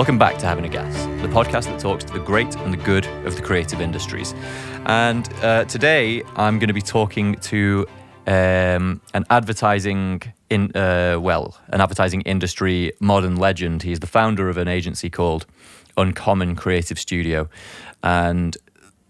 Welcome back to Having a Gas, the podcast that talks to the great and the good of the creative industries. And uh, today I'm going to be talking to um, an advertising in uh, well, an advertising industry modern legend. He's the founder of an agency called Uncommon Creative Studio, and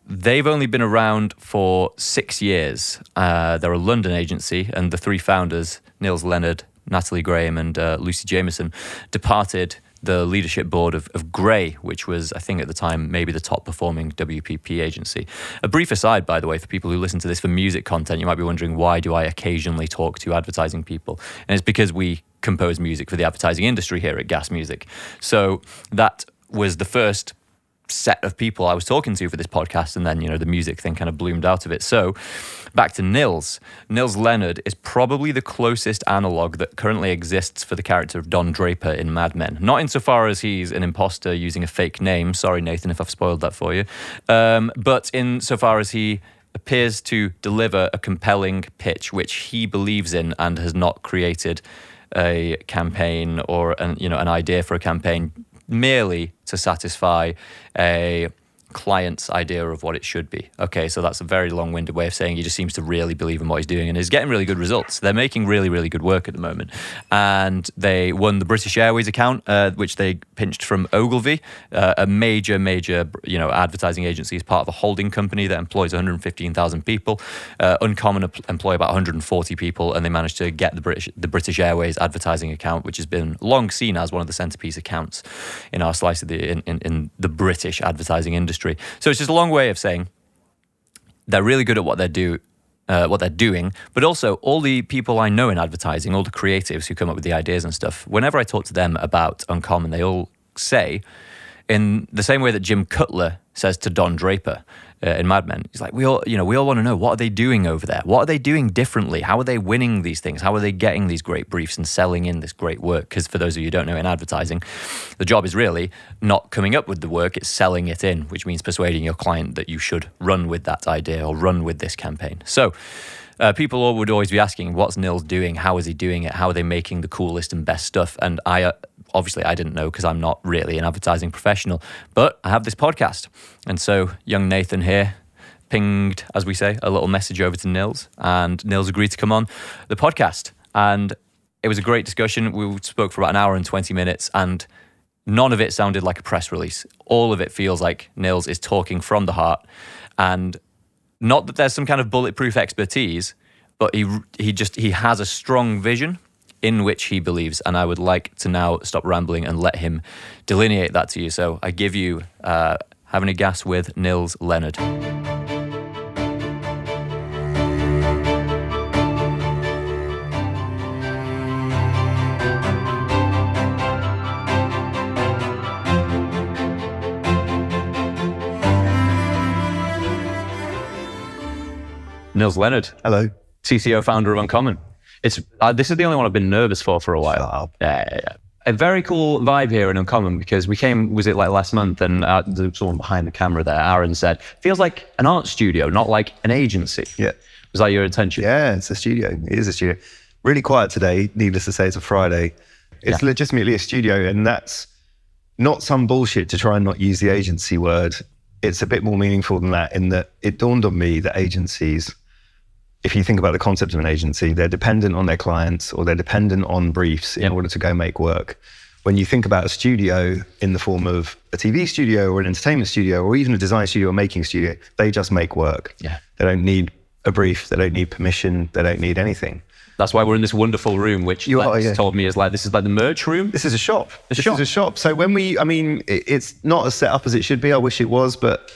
they've only been around for six years. Uh, they're a London agency, and the three founders, Nils Leonard, Natalie Graham, and uh, Lucy Jameson, departed the leadership board of, of Grey, which was, I think at the time, maybe the top performing WPP agency. A brief aside, by the way, for people who listen to this for music content, you might be wondering why do I occasionally talk to advertising people? And it's because we compose music for the advertising industry here at Gas Music. So that was the first set of people I was talking to for this podcast, and then you know the music thing kind of bloomed out of it. So back to Nils. Nils Leonard is probably the closest analog that currently exists for the character of Don Draper in Mad Men. Not insofar as he's an imposter using a fake name. Sorry, Nathan, if I've spoiled that for you. Um, but insofar as he appears to deliver a compelling pitch which he believes in and has not created a campaign or an, you know an idea for a campaign merely to satisfy a client's idea of what it should be. Okay, so that's a very long winded way of saying he just seems to really believe in what he's doing and is getting really good results. They're making really, really good work at the moment. And they won the British Airways account, uh, which they pinched from Ogilvy, uh, a major, major you know, advertising agency as part of a holding company that employs 115,000 people. Uh, Uncommon employ about 140 people, and they managed to get the British, the British Airways advertising account, which has been long seen as one of the centerpiece accounts in our slice of the in, in, in the British advertising industry industry. So it's just a long way of saying they're really good at what they do. Uh, what they're doing, but also all the people I know in advertising, all the creatives who come up with the ideas and stuff. Whenever I talk to them about Uncommon, they all say, in the same way that Jim Cutler says to Don Draper, uh, in Mad Men. He's like, we all, you know, we all want to know what are they doing over there? What are they doing differently? How are they winning these things? How are they getting these great briefs and selling in this great work? Because for those of you who don't know, in advertising, the job is really not coming up with the work; it's selling it in, which means persuading your client that you should run with that idea or run with this campaign. So. Uh, people would always be asking, "What's Nils doing? How is he doing it? How are they making the coolest and best stuff?" And I, uh, obviously I didn't know because I'm not really an advertising professional, but I have this podcast. And so young Nathan here pinged, as we say, a little message over to Nils, and Nils agreed to come on the podcast. And it was a great discussion. We spoke for about an hour and 20 minutes, and none of it sounded like a press release. All of it feels like Nils is talking from the heart. And not that there's some kind of bulletproof expertise, but he he just he has a strong vision in which he believes. And I would like to now stop rambling and let him delineate that to you. So I give you uh, having a gas with Nils Leonard. Nils Leonard. Hello. CCO founder of Uncommon. It's uh, this is the only one I've been nervous for for a while. Yeah, yeah, yeah. A very cool vibe here in Uncommon because we came, was it like last month, and uh, someone behind the camera there, Aaron said, feels like an art studio, not like an agency. Yeah. Was that your intention? Yeah, it's a studio. It is a studio. Really quiet today. Needless to say, it's a Friday. It's yeah. legitimately a studio, and that's not some bullshit to try and not use the agency word. It's a bit more meaningful than that. In that, it dawned on me that agencies if you think about the concept of an agency, they're dependent on their clients or they're dependent on briefs in yep. order to go make work. When you think about a studio in the form of a TV studio or an entertainment studio or even a design studio or making studio, they just make work. Yeah. They don't need a brief, they don't need permission, they don't need anything. That's why we're in this wonderful room, which you are, yeah. told me is like this is like the merch room. This is a shop. A this shop. is a shop. So when we, I mean, it, it's not as set up as it should be. I wish it was, but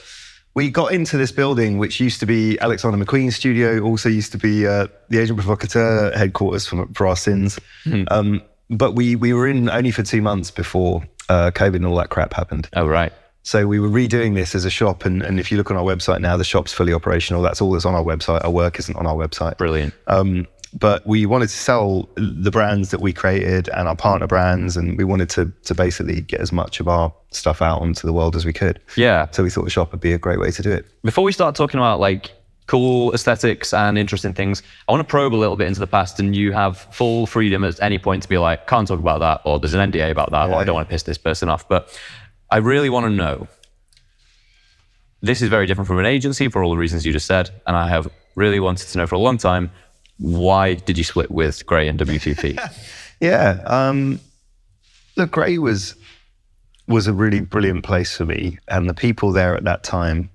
we got into this building, which used to be Alexander McQueen's studio, also used to be uh, the Agent Provocateur headquarters for, for our sins. Mm-hmm. Um, but we we were in only for two months before uh, COVID and all that crap happened. Oh, right. So we were redoing this as a shop, and, and if you look on our website now, the shop's fully operational. That's all that's on our website. Our work isn't on our website. Brilliant. Um, but we wanted to sell the brands that we created and our partner brands, and we wanted to to basically get as much of our stuff out onto the world as we could. Yeah. So we thought the shop would be a great way to do it. Before we start talking about like cool aesthetics and interesting things. I want to probe a little bit into the past, and you have full freedom at any point to be like, can't talk about that, or there's an NDA about that, or I don't want to piss this person off. But I really want to know. This is very different from an agency for all the reasons you just said, and I have really wanted to know for a long time why did you split with Grey and WPP? yeah, um, look, Grey was was a really brilliant place for me, and the people there at that time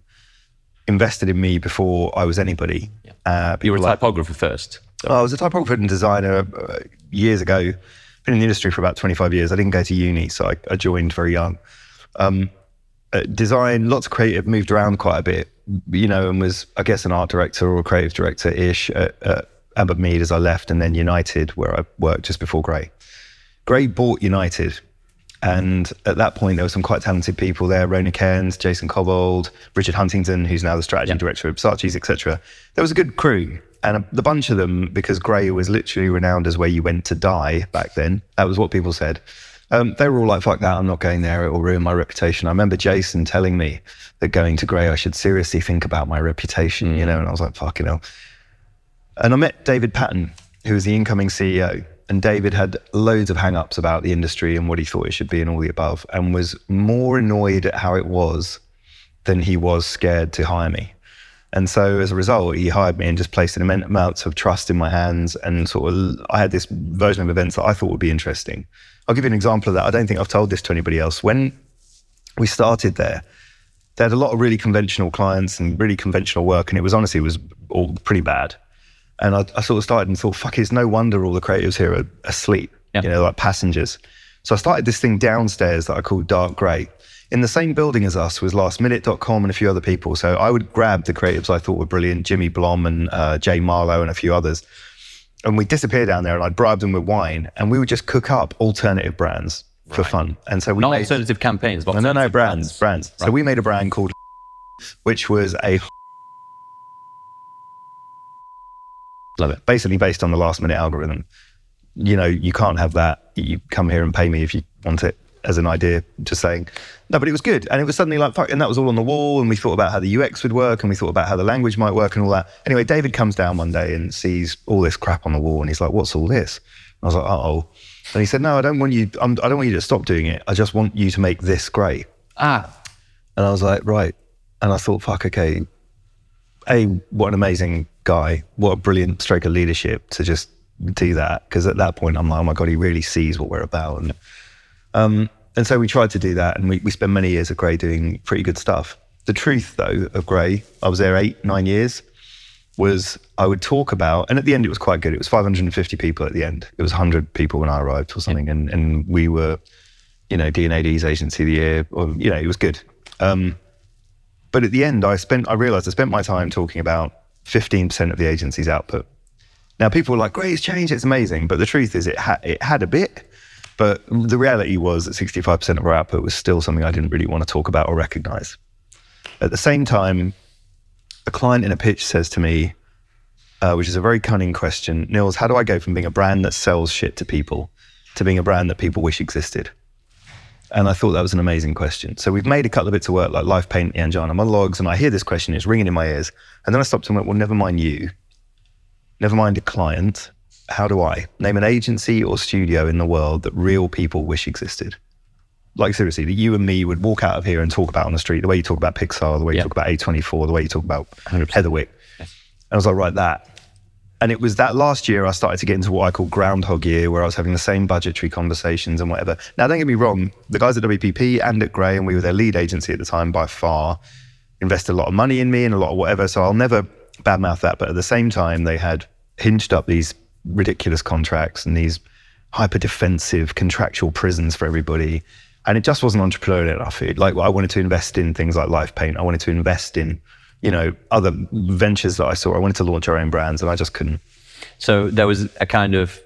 invested in me before I was anybody. Yeah. Uh, you were a like, typographer first. So. I was a typographer and designer uh, years ago. Been in the industry for about 25 years. I didn't go to uni, so I, I joined very young. Um, uh, design, lots of creative, moved around quite a bit, you know, and was, I guess, an art director or creative director ish at, at Abbott Mead as I left, and then United, where I worked just before Grey. Grey bought United and at that point, there were some quite talented people there: Rona Cairns, Jason Cobbold, Richard Huntington, who's now the strategy director of Saatchi's, etc. There was a good crew, and a, the bunch of them, because Grey was literally renowned as where you went to die back then. That was what people said. Um, they were all like, "Fuck that! I'm not going there. It will ruin my reputation." I remember Jason telling me that going to Grey, I should seriously think about my reputation. Mm. You know, and I was like, "Fucking hell." And I met David Patton, who was the incoming CEO, and David had loads of hang ups about the industry and what he thought it should be and all the above, and was more annoyed at how it was than he was scared to hire me. And so as a result, he hired me and just placed an immense amount of trust in my hands. And sort of, I had this version of events that I thought would be interesting. I'll give you an example of that. I don't think I've told this to anybody else. When we started there, they had a lot of really conventional clients and really conventional work. And it was honestly, it was all pretty bad. And I, I, sort of started and thought, fuck, it's no wonder all the creatives here are asleep, yeah. you know, like passengers. So I started this thing downstairs that I called Dark Grey. In the same building as us was lastminute.com and a few other people. So I would grab the creatives I thought were brilliant, Jimmy Blom and uh, Jay Marlowe and a few others. And we'd disappear down there and I'd bribe them with wine and we would just cook up alternative brands for fun. And so we Not made, alternative campaigns, but no, no, brands, brands. brands. Right. So we made a brand called which was a Love it. Basically based on the last minute algorithm. You know, you can't have that. You come here and pay me if you want it as an idea, just saying. No, but it was good. And it was suddenly like, fuck, and that was all on the wall. And we thought about how the UX would work and we thought about how the language might work and all that. Anyway, David comes down one day and sees all this crap on the wall and he's like, what's all this? And I was like, oh. And he said, no, I don't want you, I'm, I do not want you to stop doing it. I just want you to make this great. Ah. And I was like, right. And I thought, fuck, okay. A, what an amazing guy. What a brilliant stroke of leadership to just do that. Because at that point, I'm like, oh my God, he really sees what we're about. And, um, and so we tried to do that. And we, we spent many years at Grey doing pretty good stuff. The truth, though, of Grey, I was there eight, nine years, was I would talk about, and at the end, it was quite good. It was 550 people at the end. It was 100 people when I arrived or something. And, and we were, you know, D&AD's agency of the year, or, you know, it was good. Um, but at the end, I spent, I realized I spent my time talking about 15% of the agency's output. Now, people were like, great, it's changed, it's amazing. But the truth is, it, ha- it had a bit. But the reality was that 65% of our output was still something I didn't really want to talk about or recognize. At the same time, a client in a pitch says to me, uh, which is a very cunning question Nils, how do I go from being a brand that sells shit to people to being a brand that people wish existed? And I thought that was an amazing question. So we've made a couple of bits of work like Life Paint, the Angina monologues, and I hear this question, it's ringing in my ears. And then I stopped and went, well, never mind you. Never mind a client. How do I name an agency or studio in the world that real people wish existed? Like seriously, that you and me would walk out of here and talk about on the street, the way you talk about Pixar, the way you talk about A24, the way you talk about 100%. Heatherwick. And as I was like, right, that. And it was that last year I started to get into what I call groundhog year, where I was having the same budgetary conversations and whatever. Now, don't get me wrong, the guys at WPP and at Grey, and we were their lead agency at the time by far, invested a lot of money in me and a lot of whatever. So I'll never badmouth that. But at the same time, they had hinged up these ridiculous contracts and these hyper defensive contractual prisons for everybody. And it just wasn't entrepreneurial enough. It, like I wanted to invest in things like Life Paint. I wanted to invest in you know, other ventures that I saw. I wanted to launch our own brands and I just couldn't. So there was a kind of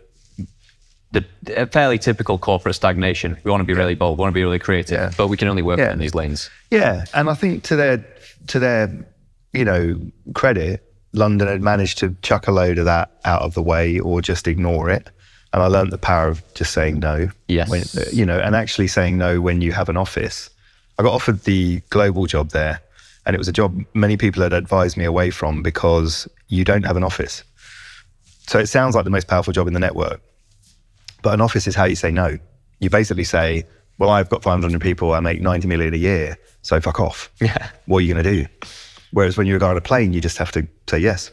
the a fairly typical corporate stagnation. We want to be really bold, we want to be really creative, yeah. but we can only work yeah. in these lanes. Yeah, and I think to their to their you know credit, London had managed to chuck a load of that out of the way or just ignore it. And I learned the power of just saying no. Yes. When, you know, and actually saying no when you have an office. I got offered the global job there And it was a job many people had advised me away from because you don't have an office. So it sounds like the most powerful job in the network. But an office is how you say no. You basically say, well, I've got 500 people, I make 90 million a year, so fuck off. Yeah. What are you going to do? Whereas when you're on a plane, you just have to say yes.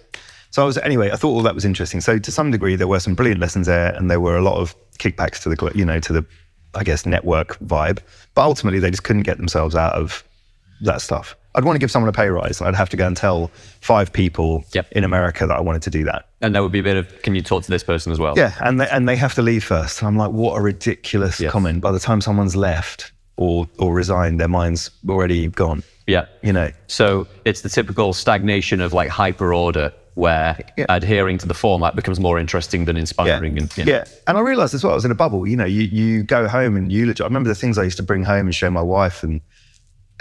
So I was, anyway, I thought all that was interesting. So to some degree, there were some brilliant lessons there, and there were a lot of kickbacks to the, you know, to the, I guess, network vibe. But ultimately, they just couldn't get themselves out of that stuff. I'd want to give someone a pay rise, and I'd have to go and tell five people Yep. in America that I wanted to do that. And there would be a bit of, can you talk to this person as well? Yeah, and they, and they have to leave first. And I'm like, what a ridiculous Yes. comment. By the time someone's left or or resigned, their mind's already gone. Yeah. You know, So it's the typical stagnation of like hyper order where Yeah. adhering to the format becomes more interesting than inspiring. And, you know. yeah. And I realized as well, I was in a bubble. You know, you, you go home and you, I remember the things I used to bring home and show my wife, and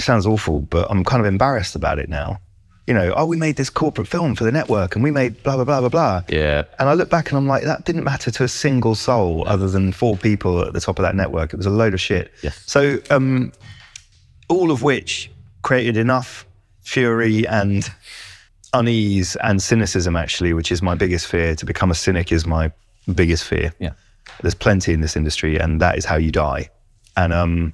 sounds awful, but I'm kind of embarrassed about it now. You know, oh, we made this corporate film for the network and we made blah, blah, blah, blah, blah. Yeah. And I look back and I'm like, that didn't matter to a single soul other than four people at the top of that network. It was a load of shit. Yes. So, um, all of which created enough fury and unease and cynicism, actually, which is my biggest fear. To become a cynic is my biggest fear. Yeah. There's plenty in this industry, and that is how you die. And um,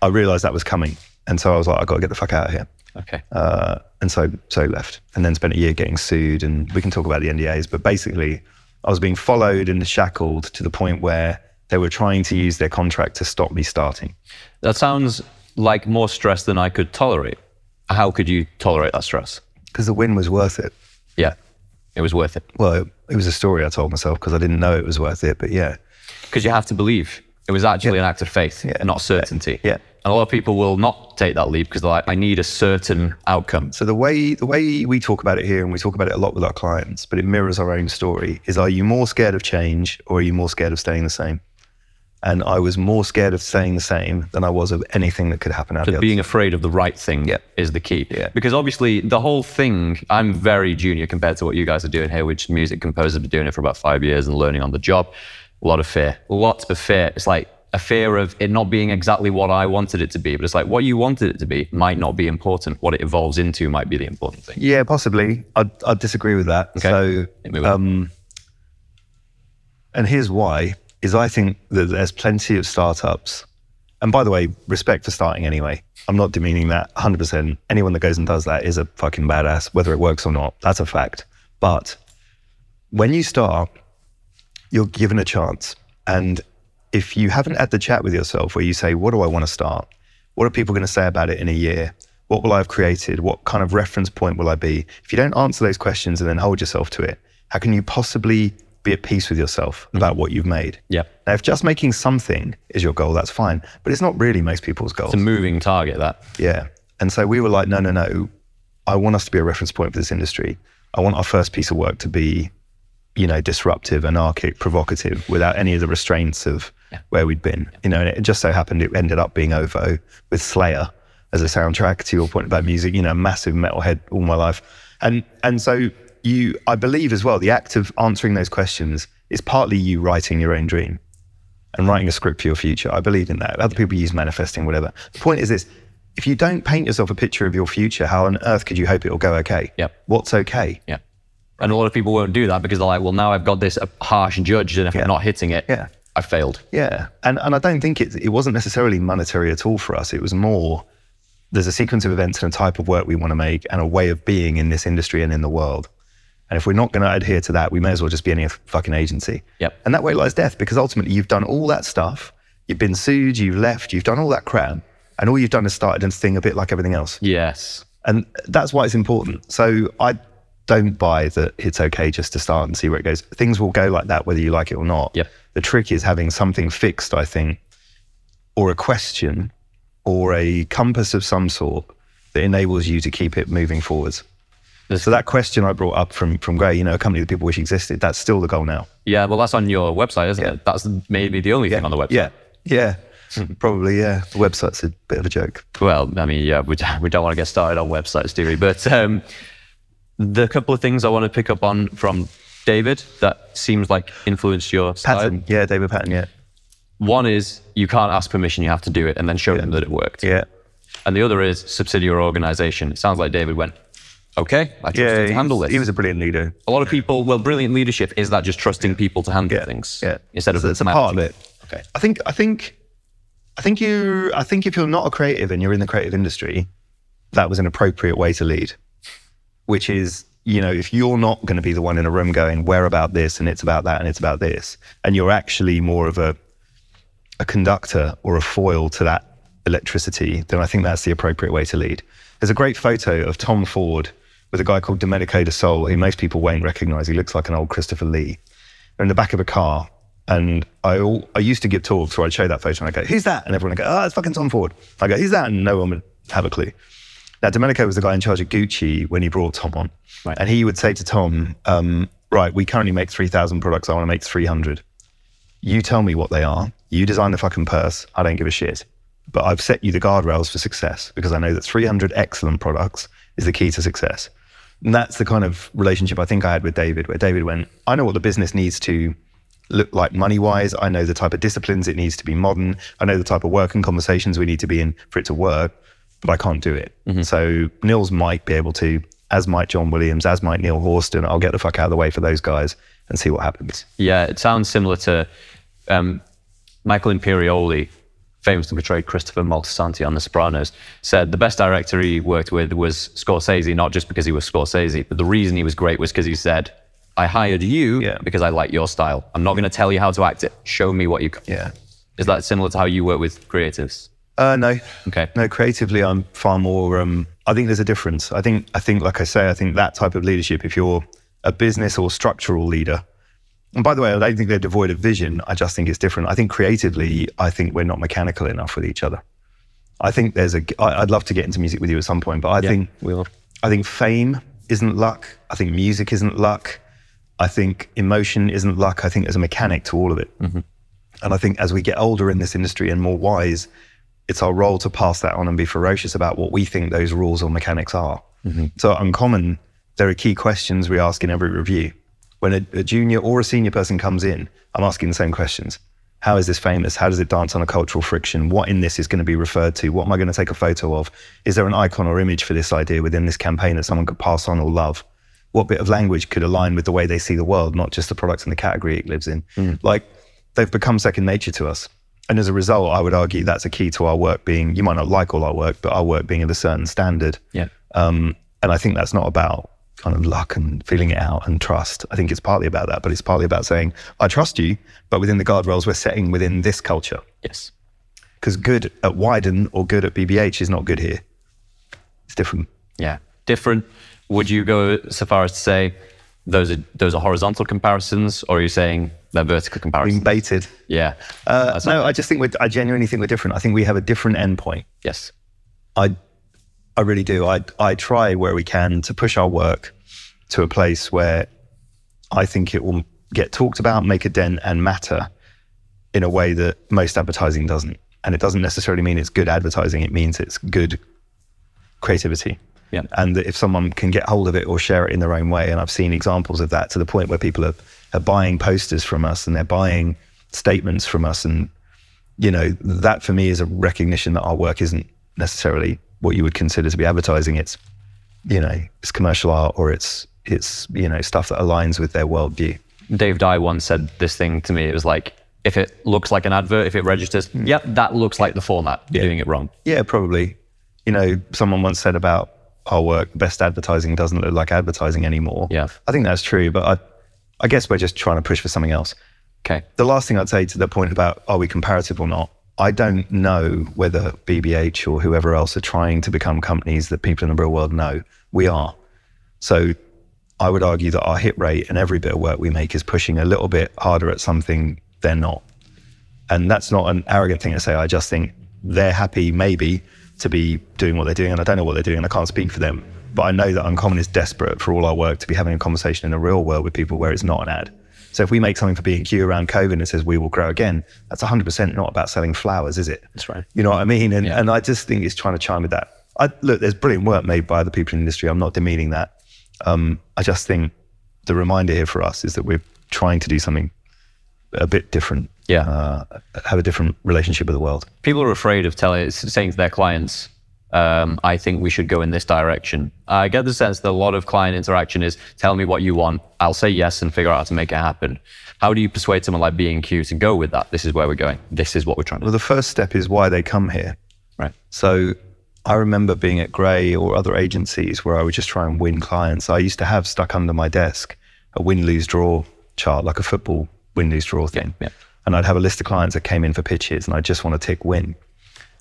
I realized that was coming. And so I was like, i got to get the fuck out of here. Okay. Uh, and so so left, and then spent a year getting sued. And we can talk about the NDAs, but basically, I was being followed and shackled to the point where they were trying to use their contract to stop me starting. That sounds like more stress than I could tolerate. How could you tolerate that stress? Because the win was worth it. Yeah. It was worth it. Well, it was a story I told myself because I didn't know it was worth it. But yeah, Because you have to believe. It was actually an act of faith, Yeah. not certainty. Yeah. And a lot of people will not take that leap because they're like, I need a certain outcome. So the way the way we talk about it here, and we talk about it a lot with our clients, but it mirrors our own story. Is are you more scared of change, or are you more scared of staying the same? And I was more scared of staying the same than I was of anything that could happen out So being afraid of the right thing Yeah. is the key. Yeah. Because obviously the whole thing, I'm very junior compared to what you guys are doing here, which music composers have been doing it for about five years and learning on the job. A lot of fear. Lots of fear. It's like a fear of it not being exactly what I wanted it to be. But it's like what you wanted it to be might not be important. What it evolves into might be the important thing. Yeah, possibly. I'd, I'd disagree with that. Okay. So, Hit me with it. um, and here's why: is I think that there's plenty of startups. And by the way, respect for starting anyway. I'm not demeaning that 100%. Anyone that goes and does that is a fucking badass, whether it works or not. That's a fact. But when you start, you're given a chance. And if you haven't had the chat with yourself where you say, What do I want to start? What are people going to say about it in a year? What will I have created? What kind of reference point will I be? If you don't answer those questions and then hold yourself to it, how can you possibly be at peace with yourself mm-hmm. about what you've made? Yeah. Now, if just making something is your goal, that's fine. But it's not really most people's goal. It's a moving target that. Yeah. And so we were like, no, no, no. I want us to be a reference point for this industry. I want our first piece of work to be, you know, disruptive, anarchic, provocative, without any of the restraints of where we'd been. You know, and it just so happened it ended up being OVO with Slayer as a soundtrack. To your point about music, you know, massive metalhead all my life, and and so you, I believe as well, the act of answering those questions is partly you writing your own dream and writing a script for your future. I believe in that. Other people use manifesting, whatever. The point is this if you don't paint yourself a picture of your future, how on earth could you hope it will go okay? Yep. What's okay? Yeah. And a lot of people won't do that because they're like, well, now I've got this harsh judge, and if I'm not hitting it, Yeah. I failed. Yeah. And and I don't think it it wasn't necessarily monetary at all for us. It was more there's a sequence of events and a type of work we want to make and a way of being in this industry and in the world. And if we're not going to adhere to that, we may as well just be any fucking agency. Yep. And that way lies death because ultimately you've done all that stuff. You've been sued, you've left, you've done all that crap. And all you've done is started a thing a bit like everything else. Yes. And that's why it's important. So I don't buy that it's okay just to start and see where it goes. Things will go like that whether you like it or not. Yep. The trick is having something fixed, I think, or a question or a compass of some sort that enables you to keep it moving forwards. So that question I brought up from from Grey, you know, a company that people wish existed, that's still the goal now. Yeah, well, that's on your website, isn't it? That's maybe the only thing on the website. Yeah. Yeah. Probably, yeah. The website's a bit of a joke. Well, I mean, yeah, we, we don't want to get started on websites, do we? But um, the couple of things I want to pick up on from David that seems like influenced your style. Patton. Yeah, David Patton, yeah. One is you can't ask permission, you have to do it and then show them that it worked. Yeah. and the other is subsidiary organization. It sounds like David went, okay, I trust Yeah, to handle this. he was a brilliant leader. a lot of people, well, brilliant leadership is that just trusting people to handle things Yeah, instead of So it's a part of it. Okay. I think. I think. I think you. I think if you're not a creative and you're in the creative industry, that was an appropriate way to lead. Which is, you know, if you're not going to be the one in a room going, "Where about this?" and it's about that and it's about this, and you're actually more of a a conductor or a foil to that electricity, then I think that's the appropriate way to lead. There's a great photo of Tom Ford with a guy called Domenico De Sole, who most people won't recognize. He looks like an old Christopher Lee. They're in the back of a car. And I, al- I used to give talks where I'd show that photo and I'd go, who's that? And everyone would go, oh, it's fucking Tom Ford. I go, who's that? And no one would have a clue. Now, Domenico was the guy in charge of Gucci when he brought Tom on. Right. And he would say to Tom, um, right, we currently make 3,000 products. I want to make 300 you tell me what they are. You design the fucking purse. I don't give a shit. But I've set you the guardrails for success because I know that 300 excellent products is the key to success. And that's the kind of relationship I think I had with David, where David went, I know what the business needs to look like money wise. I know the type of disciplines it needs to be modern. I know the type of work and conversations we need to be in for it to work, but I can't do it. So Nils might be able to, as might John Williams, as might Neil Horston. I'll get the fuck out of the way for those guys and see what happens. Yeah, it sounds similar to um, Michael Imperioli, famously portrayed Christopher Moltisanti on The Sopranos, said the best director he worked with was Scorsese, not just because he was Scorsese, but the reason he was great was because he said, I hired you Yeah. because I like your style. I'm not going to tell you how to act it. Show me what you got. Yeah. Is that similar to how you work with creatives? Uh, no. Okay. No, creatively, I'm far more. Um, I think there's a difference. I think, I think, like I say, I think that type of leadership, if you're a business or structural leader, and by the way, I don't think they're devoid of vision. I just think it's different. I think creatively, I think we're not mechanical enough with each other. I think there's a. I- I'd love to get into music with you at some point, but I think we'll. I think fame isn't luck. I think music isn't luck. I think emotion isn't luck. I think there's a mechanic to all of it. And I think as we get older in this industry and more wise, it's our role to pass that on and be ferocious about what we think those rules or mechanics are. Mm-hmm. So at uncommon, there are key questions we ask in every review. When a, a junior or a senior person comes in, I'm asking the same questions. How is this famous? How does it dance on a cultural friction? What in this is going to be referred to? What am I going to take a photo of? Is there an icon or image for this idea within this campaign that someone could pass on or love? What bit of language could align with the way they see the world, not just the product and the category it lives in? Mm. Like they've become second nature to us. And as a result, I would argue that's a key to our work being, you might not like all our work, but our work being of a certain standard. Yeah. Um, and I think that's not about kind of luck and feeling it out and trust. I think it's partly about that, but it's partly about saying, I trust you, but within the guardrails we're setting within this culture. Yes. Because good at Wieden or good at BBH is not good here. It's different. Yeah. Different. Would you go so far as to say those are those are horizontal comparisons, or are you saying they're vertical Being baited. Yeah. Uh, no, I just think we're, I genuinely think we're different. I think we have a different endpoint. Yes. I, I really do. I, I try where we can to push our work to a place where I think it will get talked about, make a dent, and matter in a way that most advertising doesn't. And it doesn't necessarily mean it's good advertising. It means it's good creativity. Yeah. And that if someone can get hold of it or share it in their own way, and I've seen examples of that to the point where people are, are buying posters from us and they're buying statements from us. And, you know, that for me is a recognition that our work isn't necessarily what you would consider to be advertising. It's, you know, it's commercial art or it's, it's, you know, stuff that aligns with their worldview. Dave Dye once said this thing to me. It was like, if it looks like an advert, if it registers, hmm. yep, that looks like the format. You're doing it wrong. Yeah, probably. You know, someone once said about our work, best advertising doesn't look like advertising anymore. Yeah. I think that's true, but I, I guess we're just trying to push for something else. Okay. The last thing I'd say to the point about are we comparative or not, I don't know whether BBH or whoever else are trying to become companies that people in the real world know. We are. So I would argue that our hit rate and every bit of work we make is pushing a little bit harder at something they're not. And that's not an arrogant thing to say. I just think they're happy, maybe, to be doing what they're doing. And I don't know what they're doing and I can't speak for them. But I know that Uncommon is desperate for all our work to be having a conversation in the real world with people where it's not an ad. So if we make something for B&Q around COVID and it says we will grow again, that's 100% not about selling flowers, is it? That's right. You know what I mean? And, Yeah. and I just think it's trying to chime with that. I, look, there's brilliant work made by other people in the industry. I'm not demeaning that. Um, I just think the reminder here for us is that we're trying to do something a bit different. Yeah. Uh, have a different relationship with the world. People are afraid of telling, saying to their clients, Um, I think we should go in this direction. I get the sense that a lot of client interaction is tell me what you want. I'll say yes and figure out how to make it happen. How do you persuade someone like B&Q to go with that? This is where we're going. This is what we're trying to Well, the first step is why they come here. Right. So I remember being at Grey or other agencies where I would just try and win clients. I used to have stuck under my desk a win, lose, draw chart, like a football win, lose, draw thing. yeah. And I'd have a list of clients that came in for pitches and I just want to tick win.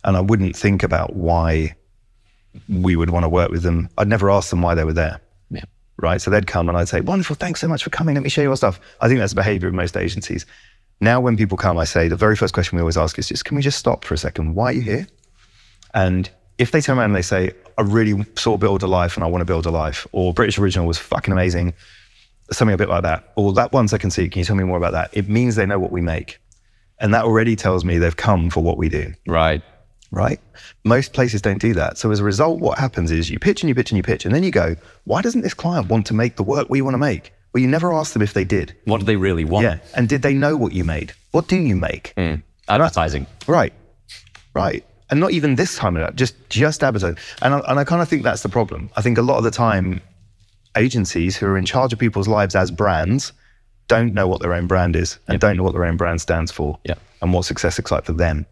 And I wouldn't think about why we would want to work with them. I'd never ask them why they were there. Yeah. Right. So they'd come and I'd say, Wonderful, thanks so much for coming. Let me show you our stuff. I think that's the behavior of most agencies. Now, when people come, I say the very first question we always ask is just, can we just stop for a second? Why are you here? And if they turn around and they say, I really saw Build a Life and I want to build a life, or British Original was fucking amazing, something a bit like that, or that one second see, can you tell me more about that? It means they know what we make. And that already tells me they've come for what we do Right. Right? Most places don't do that. So as a result, what happens is you pitch and you pitch and you pitch, and then you go, why doesn't this client want to make the work we want to make? Well, you never ask them if they did. What do they really want? Yeah. And did they know what you made? What do you make? Mm. Advertising. Right. Right. And not even this time of that, just just advertising. And I, and I kind of think that's the problem. I think a lot of the time, agencies who are in charge of people's lives as brands don't know what their own brand is and don't know what their own brand stands for Yeah. and what success looks like for them.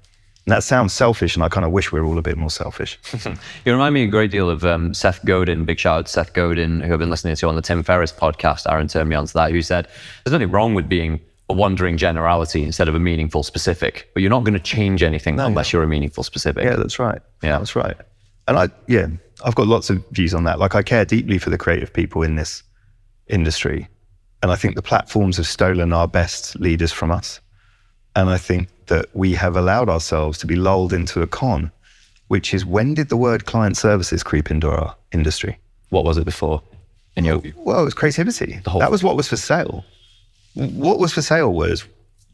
That sounds selfish, and I kind of wish we were all a bit more selfish. You remind me a great deal of um, Seth Godin. Big shout out to Seth Godin, who I've been listening to on the Tim Ferriss podcast. Aaron turned me on to that, who said, There's nothing wrong with being a wandering generality instead of a meaningful specific, but you're not going to change anything unless you're a meaningful specific. Yeah, that's right. Yeah. that's right. And I, yeah, I've got lots of views on that. Like, I care deeply for the creative people in this industry, and I think the platforms have stolen our best leaders from us. And I think that we have allowed ourselves to be lulled into a con, which is when did the word client services creep into our industry? What was it before, in your view? Well, it was creativity. whole- that was what was for sale. What was for sale was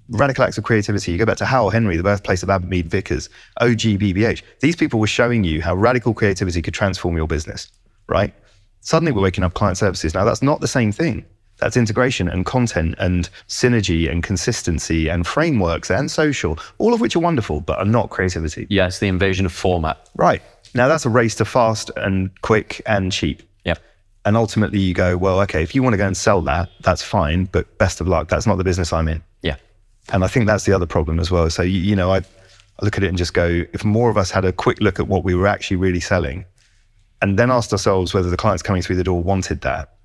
radical acts of creativity. You go back to Howell Henry, the birthplace of Abbott Mead Vickers, OG BBH. These people were showing you how radical creativity could transform your business, right? Suddenly we're waking up client services. Now, that's not the same thing. That's integration and content and synergy and consistency and frameworks and social, all of which are wonderful, but are not creativity. Yes, the invasion of format. Right. Now, that's a race to fast and quick and cheap. Yep. And ultimately, you go, well, okay, if you want to go and sell that, that's fine, but best of luck. That's not the business I'm in. Yeah. And I think that's the other problem as well. So, you, you know, I, I look at it and just go, if more of us had a quick look at what we were actually really selling and then asked ourselves whether the clients coming through the door wanted that,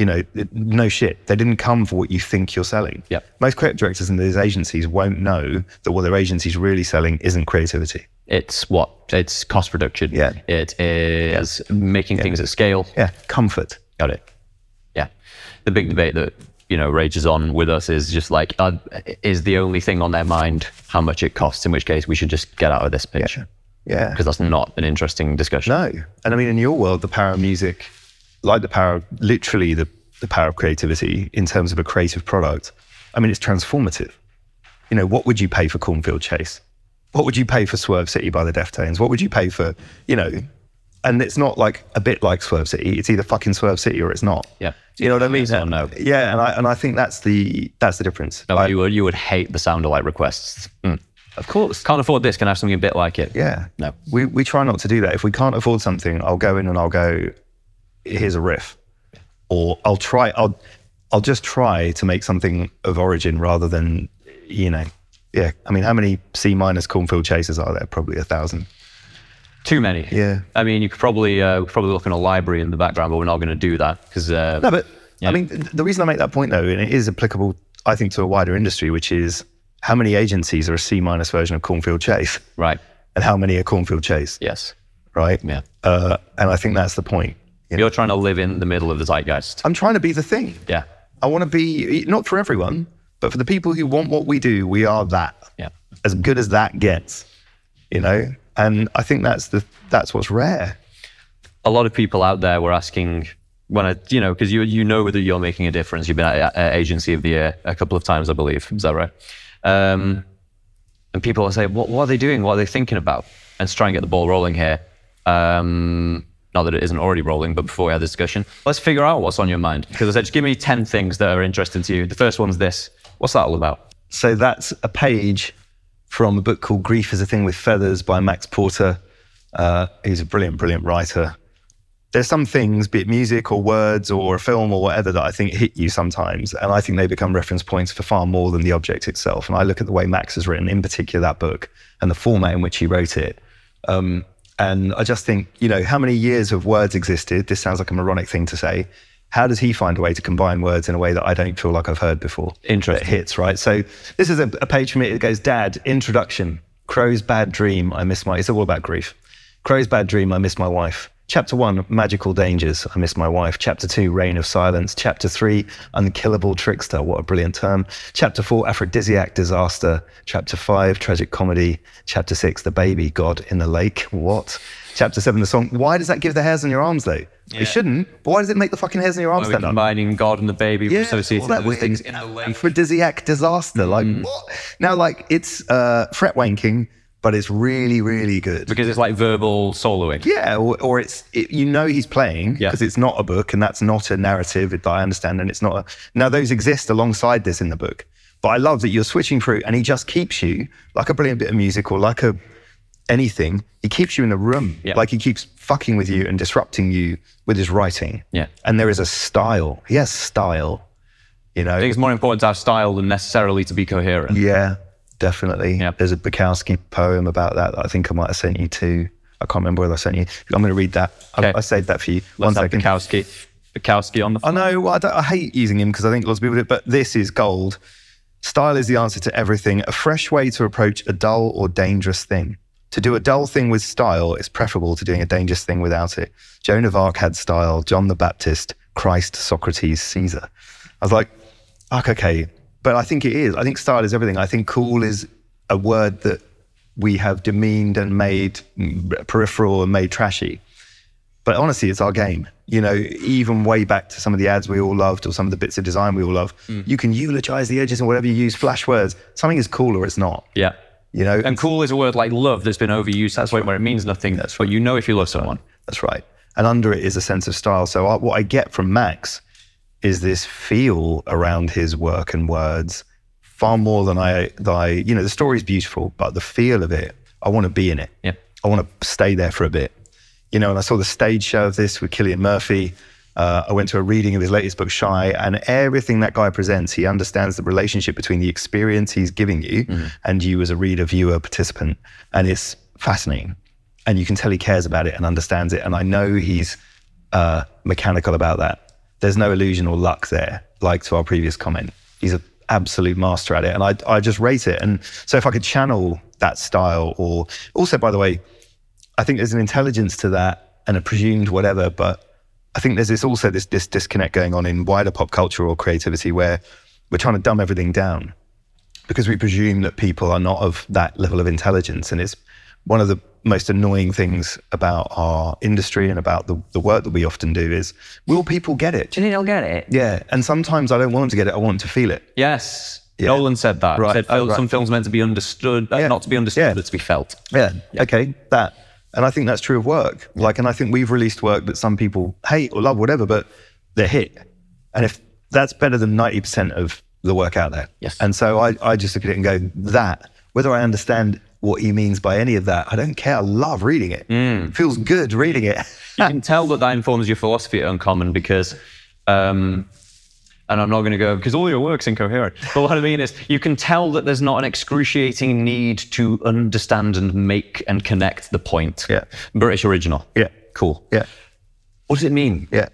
you know, no shit. They didn't come for what you think you're selling. Yep. Most creative directors in these agencies won't know that what their agency's really selling isn't creativity. It's what? It's cost reduction. Yeah. It is making things at scale. Yeah. Comfort. Got it. Yeah. The big debate that, you know, rages on with us is just like, uh, is the only thing on their mind how much it costs, in which case we should just get out of this pitch. Yeah. Because that's not an interesting discussion. No. And I mean, in your world, the power of music, like the power of literally the, the power of creativity in terms of a creative product, I mean, it's transformative. You know, what would you pay for Cornfield Chase? What would you pay for Swerve City by the Deftones? What would you pay for, you know, and it's not like a bit like Swerve City. It's either fucking Swerve City or it's not. Yeah. You know what I mean? Yes no? Yeah, and I and I think that's the that's the difference. No, I- you would you would hate the sound alike requests. Mm. of course. Can't afford this. Can I have something a bit like it? Yeah. No. We we try not to do that. If we can't afford something, I'll go in and I'll go, here's a riff. Or I'll try I'll I'll just try to make something of origin rather than, you know, yeah. I mean, how many C minus cornfield chasers are there? Probably a thousand. Too many. Yeah. I mean, you could probably uh, probably look in a library in the background, but we're not going to do that because uh, No, but Yeah. I mean, the reason I make that point though, and it is applicable, I think, to a wider industry, which is how many agencies are a C minus version of cornfield chase, right. and how many are cornfield chase, Yes. right? Yeah. Uh, and I think that's the point. You know, You're trying to live in the middle of the zeitgeist. I'm trying to be the thing. Yeah. I want to be not for everyone, but for the people who want what we do, we are that. Yeah. As good as that gets, you know. And I think that's the that's what's rare. a lot of people out there were asking when I, you know, because you you know that you're making a difference. You've been at uh, Agency of the Year a couple of times, I believe. Is that right? Um, and people will say, what, what are they doing? What are they thinking about? And let's try and get the ball rolling here. Um, not that it isn't already rolling, but before we discussion, let's figure out what's on your mind. Because I said, just give me 10 things that are interesting to you. The first one's this. What's that all about? So that's a page from a book called Grief is a Thing with Feathers by Max Porter. Uh, he's a brilliant, brilliant writer. There's some things, be it music or words or a film or whatever, that I think hit you sometimes. And I think they become reference points for far more than the object itself. And I look at the way Max has written, in particular that book, and the format in which he wrote it. Um, and I just think, you know, how many years of words existed? This sounds like a moronic thing to say. How does he find a way to combine words in a way that I don't feel like I've heard before? Interesting. That hits, right? So this is a, a page from it. It goes, Dad, introduction, Crow's bad dream. I miss my, it's all about grief. Crow's bad dream. I miss my wife. Chapter one, magical dangers. I miss my wife. Chapter two, reign of silence. Chapter three, unkillable trickster. What a brilliant term. Chapter four, aphrodisiac disaster. Chapter five, tragic comedy. Chapter six, the baby, God in the lake. What? Chapter seven, the song. Why does that give the hairs on your arms though? It shouldn't. But why does it make the fucking hairs on your arms stand up? combining God and the baby, Yeah, associating all that those weird things in a lake. aphrodisiac disaster. Like what? Now, like it's uh, fret wanking, but it's really, really good. Because it's like verbal soloing. Yeah, or, or it's it, you know he's playing Yeah. because it's not a book and that's not a narrative that I understand, and it's not. A, now those exist alongside this in the book, but I love that you're switching through, and he just keeps you like a brilliant bit of music or like a anything. He keeps you in the room, Yeah. like he keeps fucking with you and disrupting you with his writing. Yeah. and there is a style. He has style. You know, I think it's more important to have style than necessarily to be coherent. yeah, definitely. Yeah. There's a Bukowski poem about that that I think I might have sent you to. I can't remember whether I sent you. I'm going to read that. I, Okay. I saved that for you. Let's One have second. Bukowski. Bukowski on the I know. I, don't, I hate using him because I think lots of people do, but this is gold. Style is the answer to everything. A fresh way to approach a dull or dangerous thing. To do a dull thing with style is preferable to doing a dangerous thing without it. Joan of Arc had style. John the Baptist, Christ, Socrates, Caesar. I was like, okay. But I think it is. I think style is everything. I think cool is a word that we have demeaned and made mm, peripheral and made trashy. But honestly, it's our game. You know, even way back to some of the ads we all loved or some of the bits of design we all love, you can eulogize the edges and whatever you use, flash words. Something is cool or it's not. Yeah. You know, And cool is a word like love that's been overused That's where it means nothing. That's but you know if you love someone. That's right. And under it is a sense of style. So I, what I get from Max is this feel around his work and words far more than I, than I you know, the story's beautiful, but the feel of it, I want to be in it. Yeah. I want to stay there for a bit. You know, and I saw the stage show of this with Cillian Murphy. Uh, I went to a reading of his latest book, Shy, and everything that guy presents, he understands the relationship between the experience he's giving you and you as a reader, viewer, participant. And it's fascinating. And you can tell he cares about it and understands it. And I know he's uh, mechanical about that. There's no illusion or luck there, like to our previous comment. He's an absolute master at it. And I, I just rate it. And so if I could channel that style, or also, by the way, I think there's an intelligence to that and a presumed whatever, but I think there's this also this, this disconnect going on in wider pop culture or creativity where we're trying to dumb everything down because we presume that people are not of that level of intelligence. And it's one of the most annoying things about our industry and about the, the work that we often do is will people get it? Do you think they'll get it? Yeah. And sometimes I don't want them to get it, I want them to feel it. Yes. Yeah. Nolan said that. Right. He said Oh, right. some films meant to be understood, uh, Yeah. not to be understood, Yeah. but to be felt. Yeah. Okay. That. And I think that's true of work. Like, and I think we've released work that some people hate or love, whatever, but they're hit. And if that's better than 90% of the work out there. Yes. And so I, I just look at it and go, that, whether I understand what he means by any of that, I don't care. I love reading it. It feels good reading it. you can tell that that informs your philosophy at Uncommon because, um, and I'm not going to go because all your work's incoherent. But what I mean is, you can tell that there's not an excruciating need to understand and make and connect the point. Yeah. British original. yeah. Cool. Yeah. What does it mean? Yeah.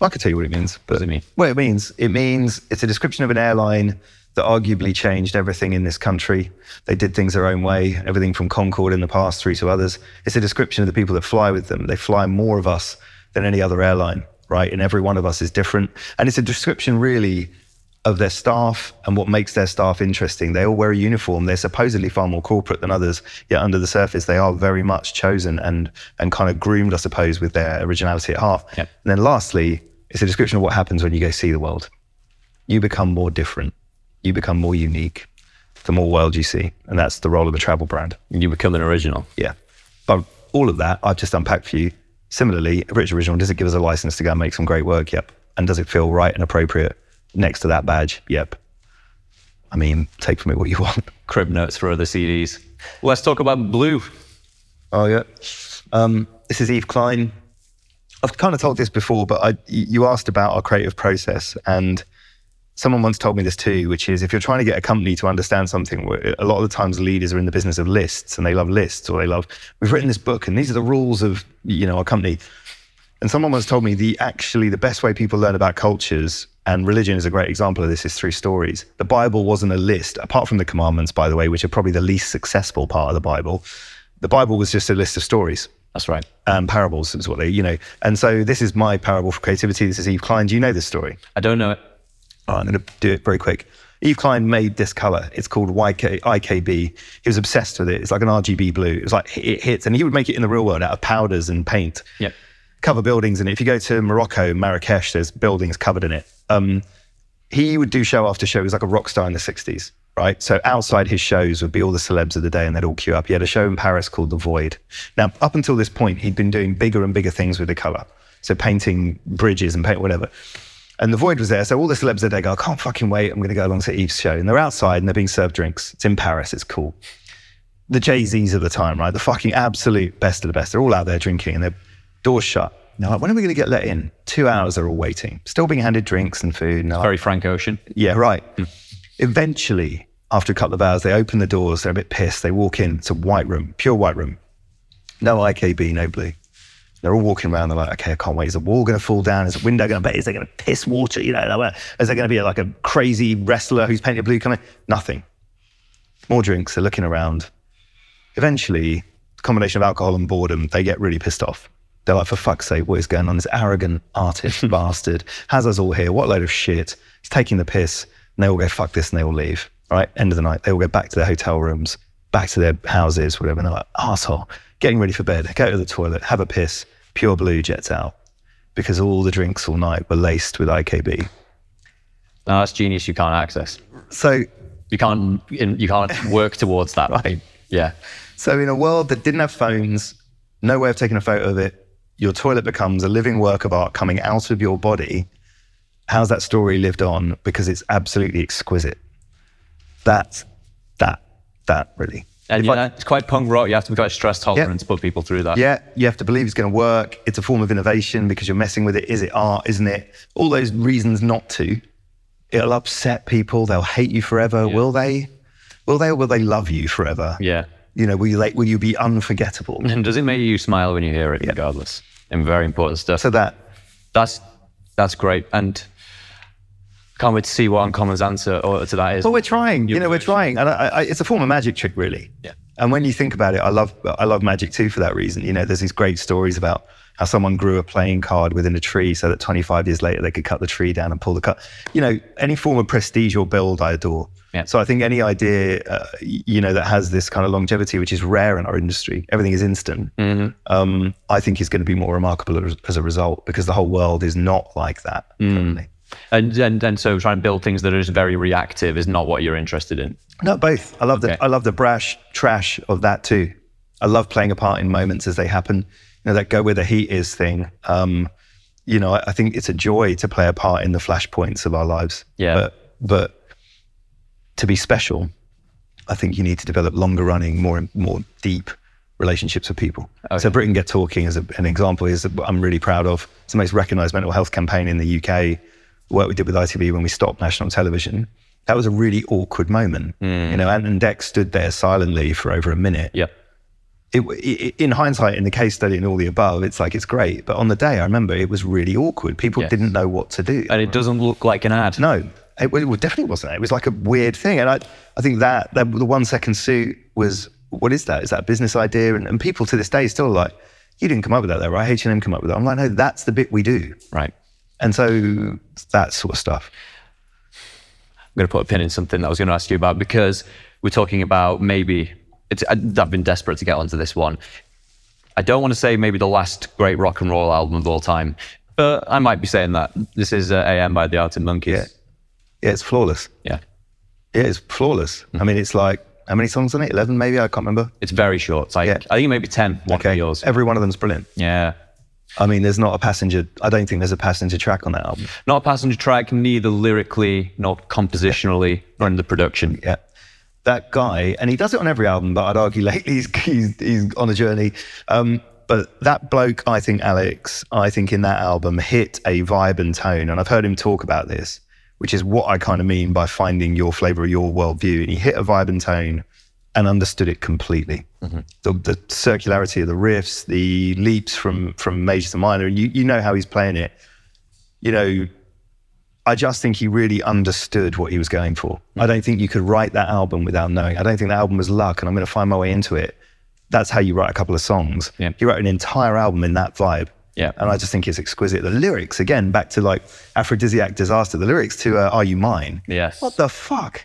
I could tell you what it means. But does it mean? Well, it means it means it's a description of an airline that arguably changed everything in this country. They did things their own way, everything from Concorde in the past through to others. It's a description of the people that fly with them. They fly more of us than any other airline, right? And every one of us is different. And it's a description really of their staff and what makes their staff interesting. They all wear a uniform. They're supposedly far more corporate than others, yet under the surface, they are very much chosen and and kind of groomed, I suppose, with their originality at heart. Yep. And then lastly, it's a description of what happens when you go see the world. You become more different. You become more unique the more world you see. And that's the role of a travel brand. You become an original. Yeah. But all of that I've just unpacked for you. Similarly, British Original, does it give us a license to go and make some great work? Yep. And does it feel right and appropriate next to that badge? Yep. I mean, take from it what you want. Crib notes for other CDs. Let's talk about Blue. Oh yeah. Um, this is Yves Klein. I've kind of told this before, but I, you asked about our creative process, and someone once told me this too, which is if you're trying to get a company to understand something, a lot of the times leaders are in the business of lists, and they love lists, or they love. We've written this book, and these are the rules of you know our company. And someone once told me the actually the best way people learn about cultures and religion is a great example of this is through stories. The Bible wasn't a list, apart from the commandments, by the way, which are probably the least successful part of the Bible. The Bible was just a list of stories. That's right. Um, parables is what they, you know. And so this is my parable for creativity. This is Yves Klein. Do you know this story? I don't know it. Oh, I'm going to do it very quick. Yves Klein made this color. It's called YK, IKB. He was obsessed with it. It's like an RGB blue. It was like it hits, and he would make it in the real world out of powders and paint. Yep. Cover buildings in it. If you go to Morocco, Marrakesh, there's buildings covered in it. Um, he would do show after show. He was like a rock star in the 60s right? So outside his shows would be all the celebs of the day and they'd all queue up. He had a show in Paris called The Void. Now, up until this point, he'd been doing bigger and bigger things with the color. So painting bridges and paint whatever. And The Void was there. So all the celebs are there go, I can't fucking wait. I'm going to go along to Yves's show. And they're outside and they're being served drinks. It's in Paris. It's cool. The Jay-Z's of the time, right? The fucking absolute best of the best. They're all out there drinking and their doors shut. Now, like, when are we going to get let in? Two hours they're all waiting, still being handed drinks and food. And Very Frank Ocean. Yeah, right. Mm. Eventually, after a couple of hours, they open the doors. They're a bit pissed. They walk in. It's a white room, pure white room. No IKB, no blue. They're all walking around. They're like, okay, I can't wait. Is a wall going to fall down? Is a window going to? Is there going to piss water? You know, is there going to be like a crazy wrestler who's painted blue coming? Nothing. More drinks. They're looking around. Eventually, the combination of alcohol and boredom, they get really pissed off. They're like, for fuck's sake, what is going on? This arrogant artist bastard has us all here. What a load of shit. He's taking the piss. And they all go, fuck this, and they all leave right? End of the night, they will go back to their hotel rooms, back to their houses, whatever. And they're like, asshole, getting ready for bed, go to the toilet, have a piss, pure blue jets out because all the drinks all night were laced with IKB. No, that's genius you can't access. So you can't you can't work towards that. Right. Yeah. So in a world that didn't have phones, no way of taking a photo of it, your toilet becomes a living work of art coming out of your body. How's that story lived on? Because it's absolutely exquisite that, that, that really. And yeah, I, it's quite punk rock. You have to be quite stress tolerant yeah, to put people through that. Yeah, you have to believe it's going to work. It's a form of innovation because you're messing with it. Is it art? Isn't it? All those reasons not to. It'll upset people. They'll hate you forever. Yeah. Will they? Will they? Or will they love you forever? Yeah. You know, will you like? Will you be unforgettable? And does it make you smile when you hear it? Regardless, and very important stuff. So that that's that's great. And can't wait to see what Uncommon's answer to that is. Well, we're trying. you know, we're trying, and I, I, it's a form of magic trick, really. Yeah. And when you think about it, I love I love magic too for that reason. You know, there's these great stories about how someone grew a playing card within a tree so that 25 years later they could cut the tree down and pull the cut. You know, any form of prestige or build, I adore. Yeah. So I think any idea, uh, you know, that has this kind of longevity, which is rare in our industry, everything is instant. Mm-hmm. Um, I think is going to be more remarkable as, as, a result because the whole world is not like that. Mm. And, and and so trying to build things that are just very reactive is not what you're interested in. No, both. I love the. I love the brash trash of that too. I love playing a part in moments as they happen. You know that go where the heat is thing. Um, you know, I, I, think it's a joy to play a part in the flashpoints of our lives. Yeah. But but to be special, I think you need to develop longer running, more more deep relationships with people. Okay. So Britain Get Talking as a, an example is I'm really proud of. It's the most recognised mental health campaign in the UK work we did with ITV when we stopped national television, that was a really awkward moment. Mm. You know, Ant and Dec stood there silently for over a minute. Yeah. It, it, in hindsight, in the case study and all the above, it's like it's great. But on the day, I remember it was really awkward. People yes. didn't know what to do. And it doesn't look like an ad. No, it, it definitely wasn't. It was like a weird thing. And I, I think that, that the one second suit was, what is that? Is that a business idea? And, and people to this day still like, you didn't come up with that, though, right? H&M come up with that. I'm like, no, that's the bit we do. Right. And so that sort of stuff. I'm going to put a pin in something that I was going to ask you about because we're talking about maybe it's, I've been desperate to get onto this one. I don't want to say maybe the last great rock and roll album of all time, but I might be saying that. This is uh, AM by the Art Arctic Monkeys. Yeah. yeah, it's flawless. Yeah. Yeah, it's flawless. Mm-hmm. I mean, it's like, how many songs on it? 11 maybe? I can't remember. It's very short. It's like, yeah. I think maybe 10. One okay. yours. Every one of them's brilliant. Yeah. I mean, there's not a passenger. I don't think there's a passenger track on that album. Not a passenger track, neither lyrically nor compositionally, nor in the production. Yeah. that guy, and he does it on every album, but I'd argue lately he's, he's, he's on a journey. Um, but that bloke, I think, Alex, I think in that album hit a vibe and tone. And I've heard him talk about this, which is what I kind of mean by finding your flavor of your worldview. And he hit a vibe and tone and understood it completely. Mm-hmm. The, the, circularity of the riffs, the leaps from from major to minor, and you, you know how he's playing it. You know, I just think he really understood what he was going for. Mm-hmm. I don't think you could write that album without knowing. I don't think the album was luck and I'm going to find my way into it that's how you write a couple of songs. Yeah. He wrote an entire album in that vibe. Yeah. And I just think it's exquisite. The lyrics, again, back to like Aphrodisiac Disaster, the lyrics to uh, Are You Mine? Yes. What the fuck?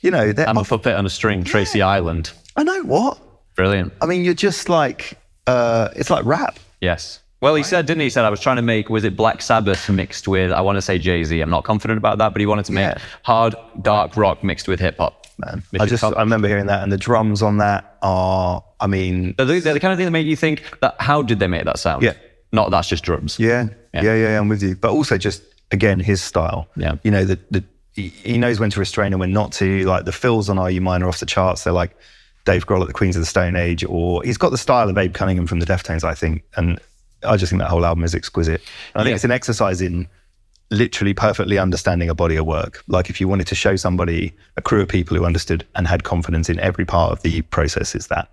You know, I'm a puppet on a string, Tracy yeah. Island. I know what? Brilliant. I mean, you're just like, uh, it's like rap. Yes. Well, he said, didn't he? He said, I was trying to make, was it Black Sabbath mixed with, I want to say Jay Z. I'm not confident about that, but he wanted to make yeah. hard, dark rock mixed with hip hop man. I just I remember hearing that, and the drums on that are, I mean, they're the, they're the kind of thing that make you think that how did they make that sound? Yeah, not that's just drums. Yeah, yeah, yeah, yeah I'm with you. But also just again his style. Yeah, you know the the he knows when to restrain and when not to. Like the fills on Are You Mine are off the charts. They're like Dave Grohl at the Queens of the Stone Age, or he's got the style of Abe Cunningham from the Deftones, I think, and I just think that whole album is exquisite. And I think yeah. it's an exercise in literally perfectly understanding a body of work. Like if you wanted to show somebody a crew of people who understood and had confidence in every part of the process, is that.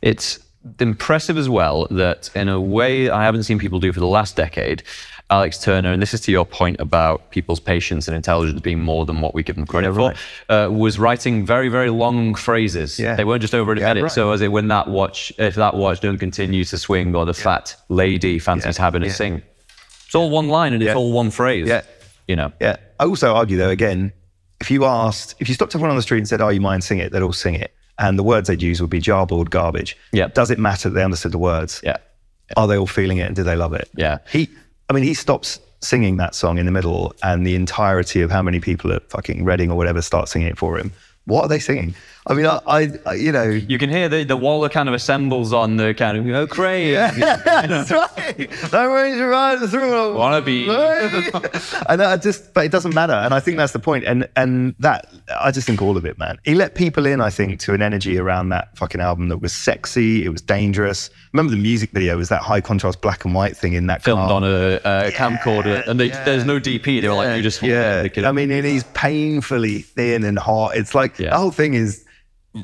It's impressive as well that in a way I haven't seen people do for the last decade. Alex Turner, and this is to your point about people's patience and intelligence being more than what we give them credit yeah, right. for, uh, was writing very, very long phrases. Yeah. They weren't just over yeah, edit. Right. So as it when that watch, if that watch don't continue to swing, or the yeah. fat lady fancies having a sing, it's all one line and it's all one phrase. Yeah. You know. Yeah. I also argue though, again, if you asked, if you stopped everyone on the street and said, "Oh, you mind sing it?" They'd all sing it, and the words they'd use would be jarboard garbage. Yeah. Does it matter that they understood the words? Yeah. Are they all feeling it and do they love it? Yeah. He, I mean, he stops singing that song in the middle, and the entirety of how many people at fucking Reading or whatever start singing it for him. What are they singing? I mean, I, I, you know, you can hear the the wall kind of assembles on the kind of oh crazy. Yeah, that's right. That range right through. Wanna be? and I just, but it doesn't matter. And I think that's the point. And and that I just think all of it, man. He let people in, I think, to an energy around that fucking album that was sexy. It was dangerous. Remember the music video was that high contrast black and white thing in that filmed car. on a, a yeah, camcorder, and they, yeah. there's no DP. They were like, you just yeah. I mean, and he's painfully thin and hot. It's like the whole thing is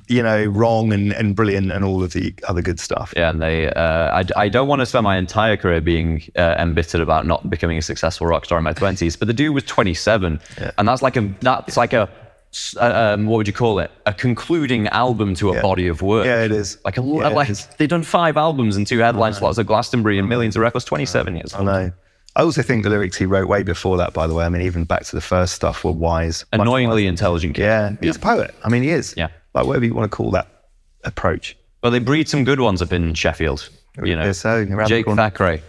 you know, wrong and, and brilliant and all of the other good stuff. Yeah, and they, uh, I, I don't want to spend my entire career being uh, embittered about not becoming a successful rock star in my twenties, but the dude was 27, yeah. and that's like a that's like a uh, um, what would you call it? A concluding album to a yeah. body of work. Yeah, it is. Like a yeah, like they've done five albums and two headline slots at Glastonbury and millions of records. 27 years. I know. I also think the lyrics he wrote way before that, by the way. I mean, even back to the first stuff were wise. Annoyingly intelligent. Kid. Yeah, he's a poet. I mean, he is. Yeah like whatever you want to call that approach. Well, they breed some good ones up in Sheffield. You know, so, Jake Thackray.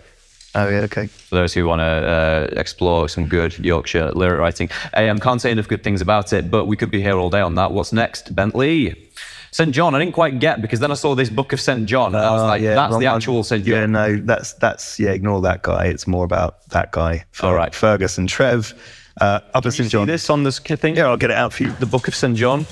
Oh yeah, okay. For those who want to uh, explore some good Yorkshire lyric writing, I um, can't say enough good things about it. But we could be here all day on that. What's next, Bentley? St John. I didn't quite get because then I saw this book of St John. And I was uh, like, yeah, that's the actual St John. Yeah, no, that's that's yeah. Ignore that guy. It's more about that guy. All right, Fergus and Trev. Uh, up at St John. this on this thing? Yeah, I'll get it out for you. The book of St John.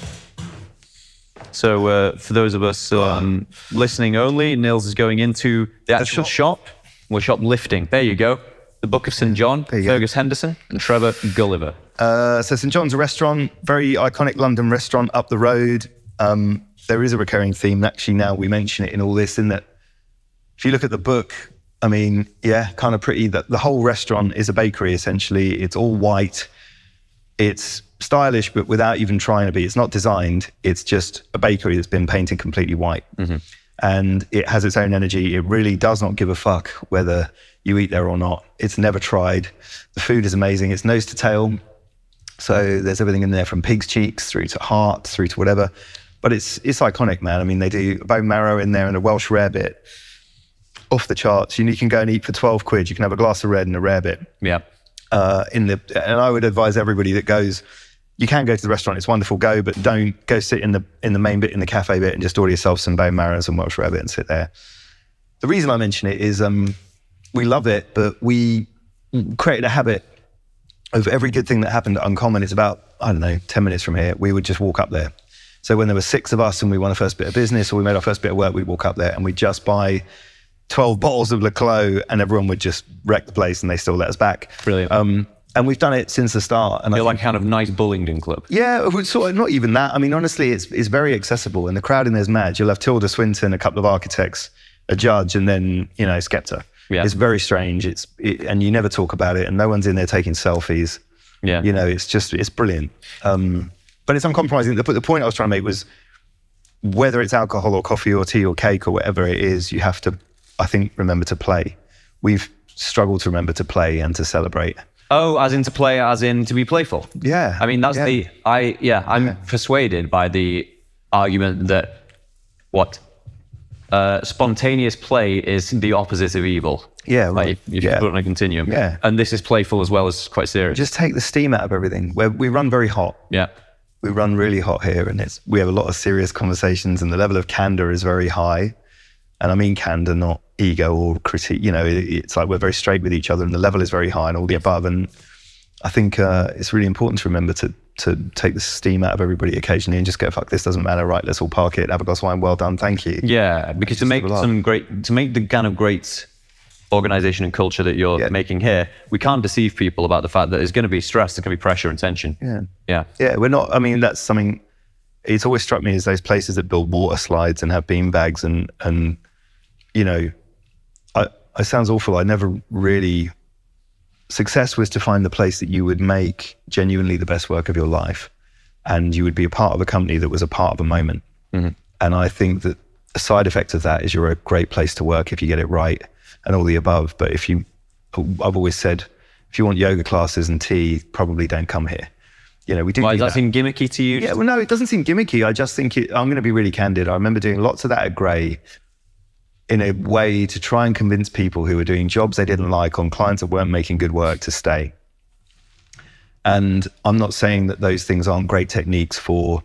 So uh, for those of us um, listening only, Nils is going into the actual shop. We're shoplifting. There you go. The Book of St. John, Fergus go. Henderson, and Trevor Gulliver. Uh, so St. John's a restaurant, very iconic London restaurant up the road. Um, there is a recurring theme. Actually, now we mention it in all this, in that if you look at the book, I mean, yeah, kind of pretty. That the whole restaurant is a bakery essentially. It's all white. It's stylish, but without even trying to be. It's not designed. It's just a bakery that's been painted completely white. Mm-hmm. And it has its own energy. It really does not give a fuck whether you eat there or not. It's never tried. The food is amazing. It's nose to tail. So there's everything in there from pig's cheeks through to heart, through to whatever. But it's it's iconic, man. I mean, they do bone marrow in there and a Welsh rarebit off the charts. You, you can go and eat for 12 quid. You can have a glass of red and a rarebit. Yeah. Uh, in the and I would advise everybody that goes you can go to the restaurant. It's wonderful. Go, but don't go sit in the in the main bit in the cafe bit and just order yourself some bone marrows and Welsh rarebit and sit there. The reason I mention it is um, we love it, but we created a habit of every good thing that happened at Uncommon. It's about I don't know ten minutes from here. We would just walk up there. So when there were six of us and we won a first bit of business or we made our first bit of work, we'd walk up there and we'd just buy 12 bottles of Le Clos and everyone would just wreck the place and they still let us back. Brilliant. Um, and we've done it since the start. And I You're think- like kind of nice Bullingdon club. yeah, sort of not even that. I mean, honestly, it's it's very accessible, and the crowd in there's mad. You'll have Tilda Swinton, a couple of architects, a judge, and then you know Skepta. Yeah. It's very strange. It's it, and you never talk about it, and no one's in there taking selfies. Yeah. You know, it's just it's brilliant. Um, but it's uncompromising. The, the point I was trying to make was whether it's alcohol or coffee or tea or cake or whatever it is, you have to, I think, remember to play. We've struggled to remember to play and to celebrate. Oh, as in to play, as in to be playful. Yeah, I mean, that's yeah. the I. Yeah, I'm persuaded by the argument that what uh, spontaneous play is the opposite of evil. Yeah, Like if, if Yeah. you put it on a continuum. Yeah. and this is playful as well as quite serious. Just take the steam out of everything. Where we run very hot. yeah, we run really hot here and it's we have a lot of serious conversations and the level of candor is very high. And i mean candor not ego or critique you know it, it's like we're very straight with each other and the level is very high and all the above. And i think uh, it's really important to remember to to take the steam out of everybody occasionally and just go fuck this doesn't matter. Right let's all park it. Have a glass of wine. Well done. Thank you. Yeah. Because to make have a laugh. some great, to make the kind of great organization and culture that you're Yeah. making here, we can't deceive people about the fact that there's going to be stress, there's going to be pressure and tension. yeah Yeah. Yeah, we're not. I mean, that's something. It's always struck me as those places that build water slides and have bean bags and and you know, I it sounds awful. I never really. Success was to find the place that you would make genuinely the best work of your life, and you would be a part of a company that was a part of a moment. Mm-hmm. And I think that a side effect of that is you're a great place to work if you get it right and all the above. But if you, I've always said, if you want yoga classes and tea, probably don't come here. You know, we do. Why do does that seem gimmicky to you? yeah, well, no, it doesn't seem gimmicky. I just think it, I'm going to be really candid. I remember doing lots of that at Grey in a way to try and convince people who were doing jobs they didn't like on clients that weren't making good work to stay. And I'm not saying that those things aren't great techniques for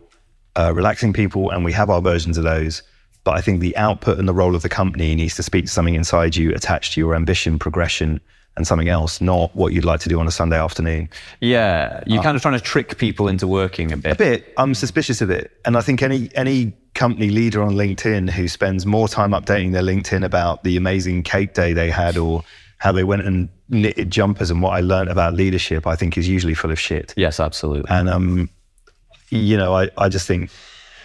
uh, relaxing people, and we have our versions of those. But I think the output and the role of the company needs to speak to something inside you attached to your ambition, progression, and something else, not what you'd like to do on a Sunday afternoon. Yeah, you're kind of trying to trick people into working a bit. a bit. I'm suspicious of it, and I think any any company leader on LinkedIn who spends more time updating their LinkedIn about the amazing cake day they had or how they went and knitted jumpers and what I learned about leadership, I think is usually full of shit. Yes, absolutely. And um, you know, I, I just think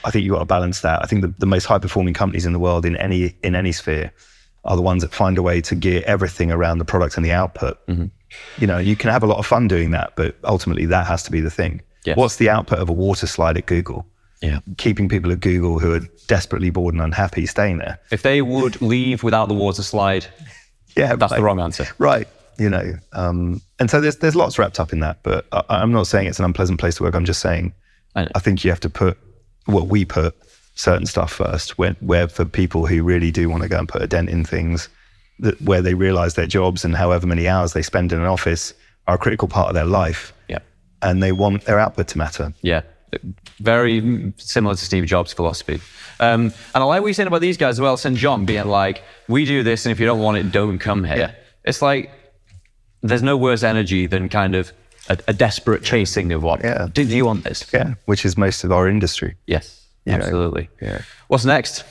I think you've got to balance that. I think the, the most high performing companies in the world in any in any sphere are the ones that find a way to gear everything around the product and the output. You know, you can have a lot of fun doing that, but ultimately that has to be the thing. Yes. What's the output of a water slide at Google? Yeah. Keeping people at Google who are desperately bored and unhappy staying there. If they would leave without the water slide, Yeah, that's the wrong answer. Right. You know, um, and so there's there's lots wrapped up in that. But I, I'm not saying it's an unpleasant place to work. I'm just saying I. I think you have to put what we put certain stuff first. Where, where for people who really do want to go and put a dent in things, that where they realise their jobs and however many hours they spend in an office are a critical part of their life, Yeah. and they want their output to matter. Yeah. Very similar to Steve Jobs' philosophy. Um, and I like what you're saying about these guys as well, St. John being like, we do this, and if you don't want it, don't come here. Yeah. It's like, there's no worse energy than kind of a, a desperate chasing of what. Yeah. Do, do you want this? Yeah, which is most of our industry. Yes. know, absolutely. yeah. What's next?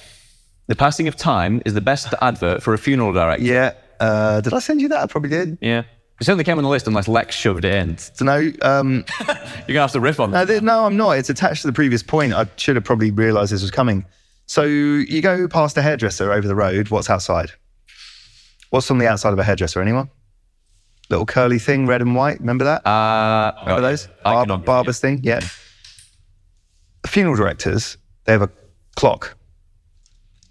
The passing of time is the best advert for a funeral director. Yeah. Uh, did I send you that? I probably did. Yeah. It certainly came on the list unless Lex shoved it in. So no, um, You're going to have to riff on No, that. th- no, I'm not. It's attached to the previous point. I should have probably realised this was coming. So you go past a hairdresser over the road. What's outside? What's on the outside of a hairdresser? Anyone? Little curly thing, red and white. Remember that? Uh, Remember those? Cannot- barber's thing. Yeah. Funeral directors. They have a clock.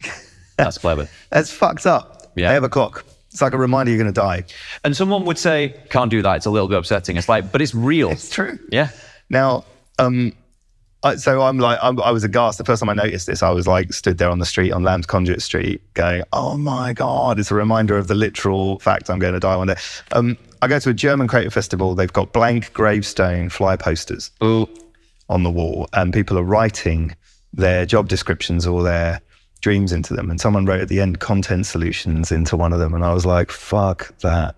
That's clever. That's fucked up. Yeah. They have a clock. It's like a reminder you're going to die. And someone would say, can't do that. It's a little bit upsetting. It's like, but it's real. It's true. yeah. Now, um, I, so I'm like, I'm, I was aghast. The first time I noticed this, I was like, stood there on the street on Lamb's Conduit Street, going, "Oh my god!" It's a reminder of the literal fact I'm going to die one day. Um, I go to a German creative festival. They've got blank gravestone flyer posters Ooh. on the wall, and people are writing their job descriptions or their dreams into them. And someone wrote at the end content solutions into one of them, and I was like, "Fuck that."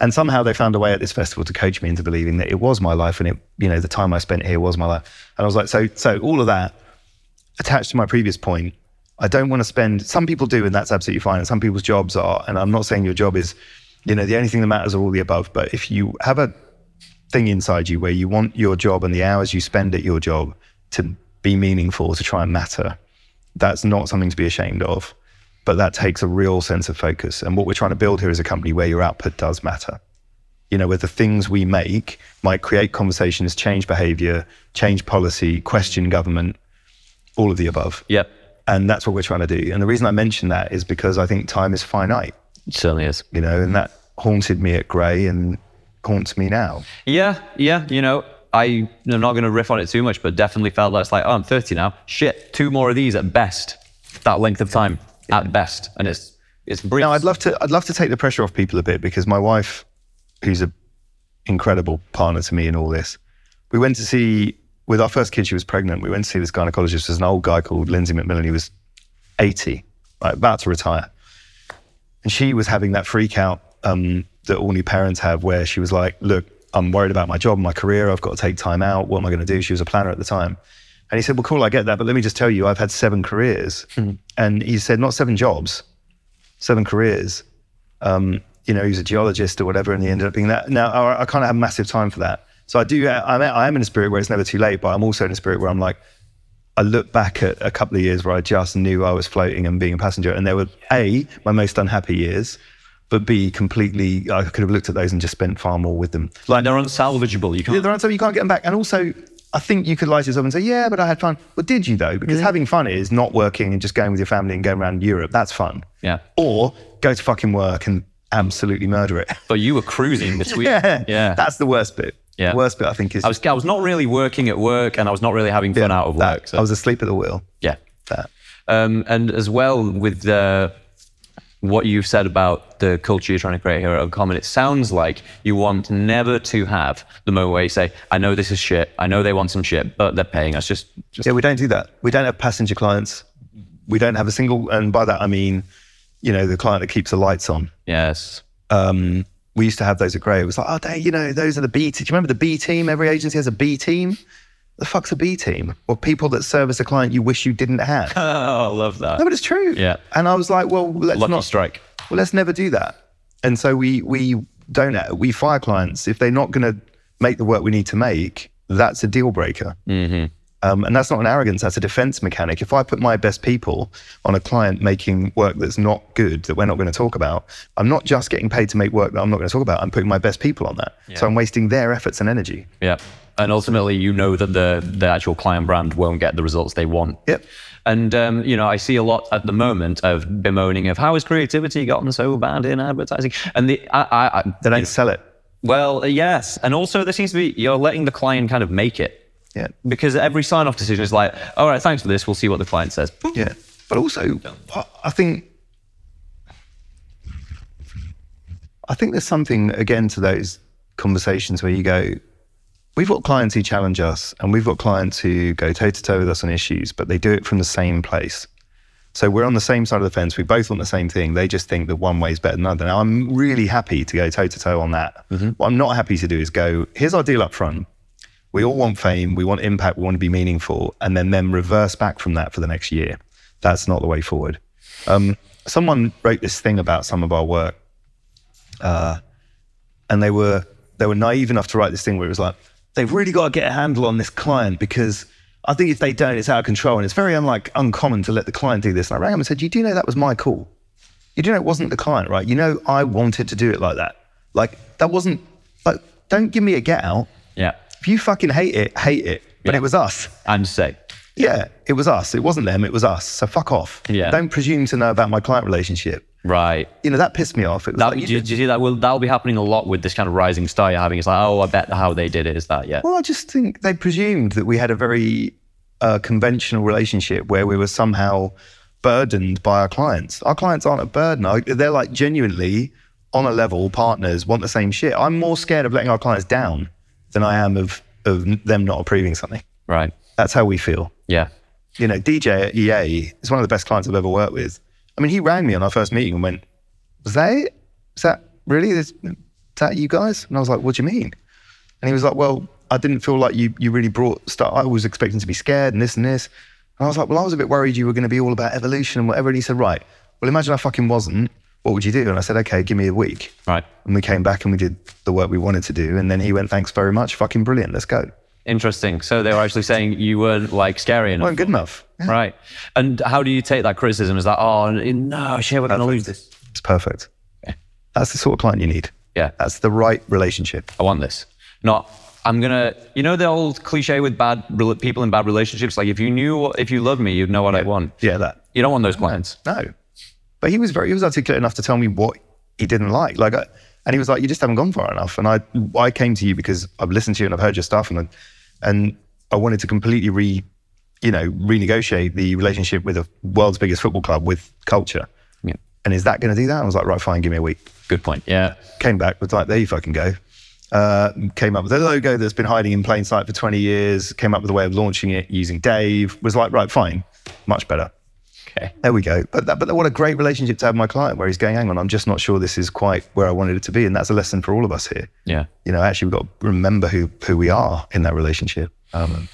And somehow they found a way at this festival to coach me into believing that it was my life, and it, you know, the time I spent here was my life. And I was like, so, so all of that. attached to my previous point, I don't want to spend. Some people do, and that's absolutely fine. And some people's jobs are, and I'm not saying your job is, you know, the only thing that matters are all the above. But if you have a thing inside you where you want your job and the hours you spend at your job to be meaningful, to try and matter, that's not something to be ashamed of. But that takes a real sense of focus. And what we're trying to build here is a company where your output does matter. You know, where the things we make might create conversations, change behavior, change policy, question government, all of the above. Yep. And that's what we're trying to do. And the reason I mention that is because I think time is finite, It certainly is. you know, and that haunted me at Grey and haunts me now. Yeah, yeah. You know, I, I'm not going to riff on it too much, but definitely felt that it's like, oh, I'm 30 now. Shit, two more of these at best. That length of time at best, and it's it's brief. Now, I'd love to. I'd love to take the pressure off people a bit because my wife, who's a incredible partner to me in all this, we went to see with our first kid. She was pregnant. We went to see this gynecologist. There's an old guy called Lindsay McMillan. He was 80, like about to retire, and she was having that freak out um, that all new parents have, where she was like, "Look, I'm worried about my job, my career. I've got to take time out. What am I going to do?" She was a planner at the time. And he said, Well, cool, I get that. But let me just tell you, I've had seven careers. And he said, Not seven jobs, seven careers. Um, you know, he was a geologist or whatever, and he ended up being that. Now, I, I kind of have massive time for that. So I do, I'm, I am in a spirit where it's never too late, but I'm also in a spirit where I'm like, I look back at a couple of years where I just knew I was floating and being a passenger. And they were A, my most unhappy years, but B, completely, I could have looked at those and just spent far more with them. like they're unsalvageable. You can't. there are some you can't get them back. And also, I think you could lie to yourself and say, yeah, but I had fun. Well, did you though? Because having fun is not working and just going with your family and going around Europe. That's fun. Yeah. Or go to fucking work and absolutely murder it. But you were cruising this week. yeah. Yeah. That's the worst bit. Yeah. The worst bit, I think, is I was I was not really working at work, and I was not really having fun out of that. work. So I was asleep at the wheel. yeah. That. Um, and as well with the, what you've said about the culture you're trying to create here at Uncommon, it sounds like you want never to have the moment where you say, I know this is shit, I know they want some shit, but they're paying us. Just, just Yeah, we don't do that. We don't have passenger clients. We don't have a single, and by that I mean, you know, the client that keeps the lights on. yes. um, we used to have those at Grey. It was like, oh, they, you know, those are the B. Te- Do you remember the B team? Every agency has a B team. The fuck's a B team? Or people that service a client you wish you didn't have. Oh, I love that. no, but it's true. Yeah. And I was like, well, let's Lucky not. strike. Well, let's never do that. And so we we don't we fire clients if they're not going to make the work we need to make. That's a deal breaker. Mm-hmm. Um, and that's not an arrogance, that's a defense mechanic. If I put my best people on a client making work that's not good, that we're not going to talk about, I'm not just getting paid to make work that I'm not going to talk about. I'm putting my best people on that. So I'm wasting their efforts and energy. Yeah. And ultimately, you know that the, the actual client brand won't get the results they want. Yep. And, um, you know, I see a lot at the moment of bemoaning of how has creativity gotten so bad in advertising? And the, I, I, I, They don't sell it. well, yes. And also, there seems to be, you're letting the client kind of make it. Yeah. Because every sign off decision is like, all right, thanks for this. We'll see what the client says. Yeah. But also, I think, I think there's something again to those conversations where you go, we've got clients who challenge us and we've got clients who go toe to toe with us on issues, but they do it from the same place. So we're on the same side of the fence. We both want the same thing. They just think that one way is better than the other. Now, I'm really happy to go toe to toe on that. What I'm not happy to do is go, here's our deal up front. We all want fame, we want impact, we want to be meaningful, and then then reverse back from that for the next year. That's not the way forward. Um, someone wrote this thing about some of our work, uh, and they were they were naive enough to write this thing where it was like they've really got to get a handle on this client because I think if they don't, it's out of control, and it's very unlike uncommon to let the client do this. And I rang him and said, "You do know that was my call. You do know it wasn't the client, right? You know I wanted to do it like that. Like that wasn't like don't give me a get out." Yeah. If you fucking hate it, hate it. But Yeah. it was us. And say, Yeah, it was us. It wasn't them. It was us. So fuck off. Yeah. Don't presume to know about my client relationship. Right. You know that pissed me off. It was That, like, do, you do you see that? Well, that'll be happening a lot with this kind of rising star you're having. It's like, oh, I bet how they did it is that. Yeah. well, I just think they presumed that we had a very uh, conventional relationship where we were somehow burdened by our clients. Our clients aren't a burden. They're like genuinely on a level partners want the same shit. I'm more scared of letting our clients down than I am of of them not approving something. Right. That's how we feel. Yeah. you know, DJ at EA is one of the best clients I've ever worked with. I mean, he rang me on our first meeting and went, "Was that it? Is that really? Is, is that you guys?" And I was like, "What do you mean?" And he was like, "Well, I didn't feel like you you really brought stuff. I was expecting to be scared and this and this." And I was like, well, I was a bit worried you were going to be all about evolution and whatever. And he said, right, well, imagine I fucking wasn't. What would you do? And I said, okay, give me a week. Right. And we came back and we did the work we wanted to do. And then he went, thanks very much. Fucking brilliant. Let's go. Interesting. So they were actually saying you weren't like scary enough. Weren't good enough. Yeah. Right. And how do you take that criticism? Is that, oh, no, shit, we're going to lose this? It's perfect. That's the sort of client you need. Yeah. That's the right relationship. I want this. Not, I'm going to, you know, the old cliche with bad people in bad relationships? Like, if you knew, if you loved me, you'd know what I want. Yeah, that. You don't want those clients. No. But he was very, he was articulate enough to tell me what he didn't like. Like, I, and he was like, you just haven't gone far enough. And I, I came to you because I've listened to you and I've heard your stuff and, I, and I wanted to completely re, you know, renegotiate the relationship with the world's biggest football club with culture. Yeah. And is that going to do that? I was like, right, fine, give me a week. Good point. Yeah. Came back, was like, there you fucking go. Uh, came up with a logo that's been hiding in plain sight for 20 years, came up with a way of launching it using Dave, was like, right, fine, much better. Okay. There we go. But that, but what a great relationship to have my client where he's going, hang on, I'm just not sure this is quite where I wanted it to be. And that's a lesson for all of us here. Yeah. You know, actually, we've got to remember who, who we are in that relationship. Um,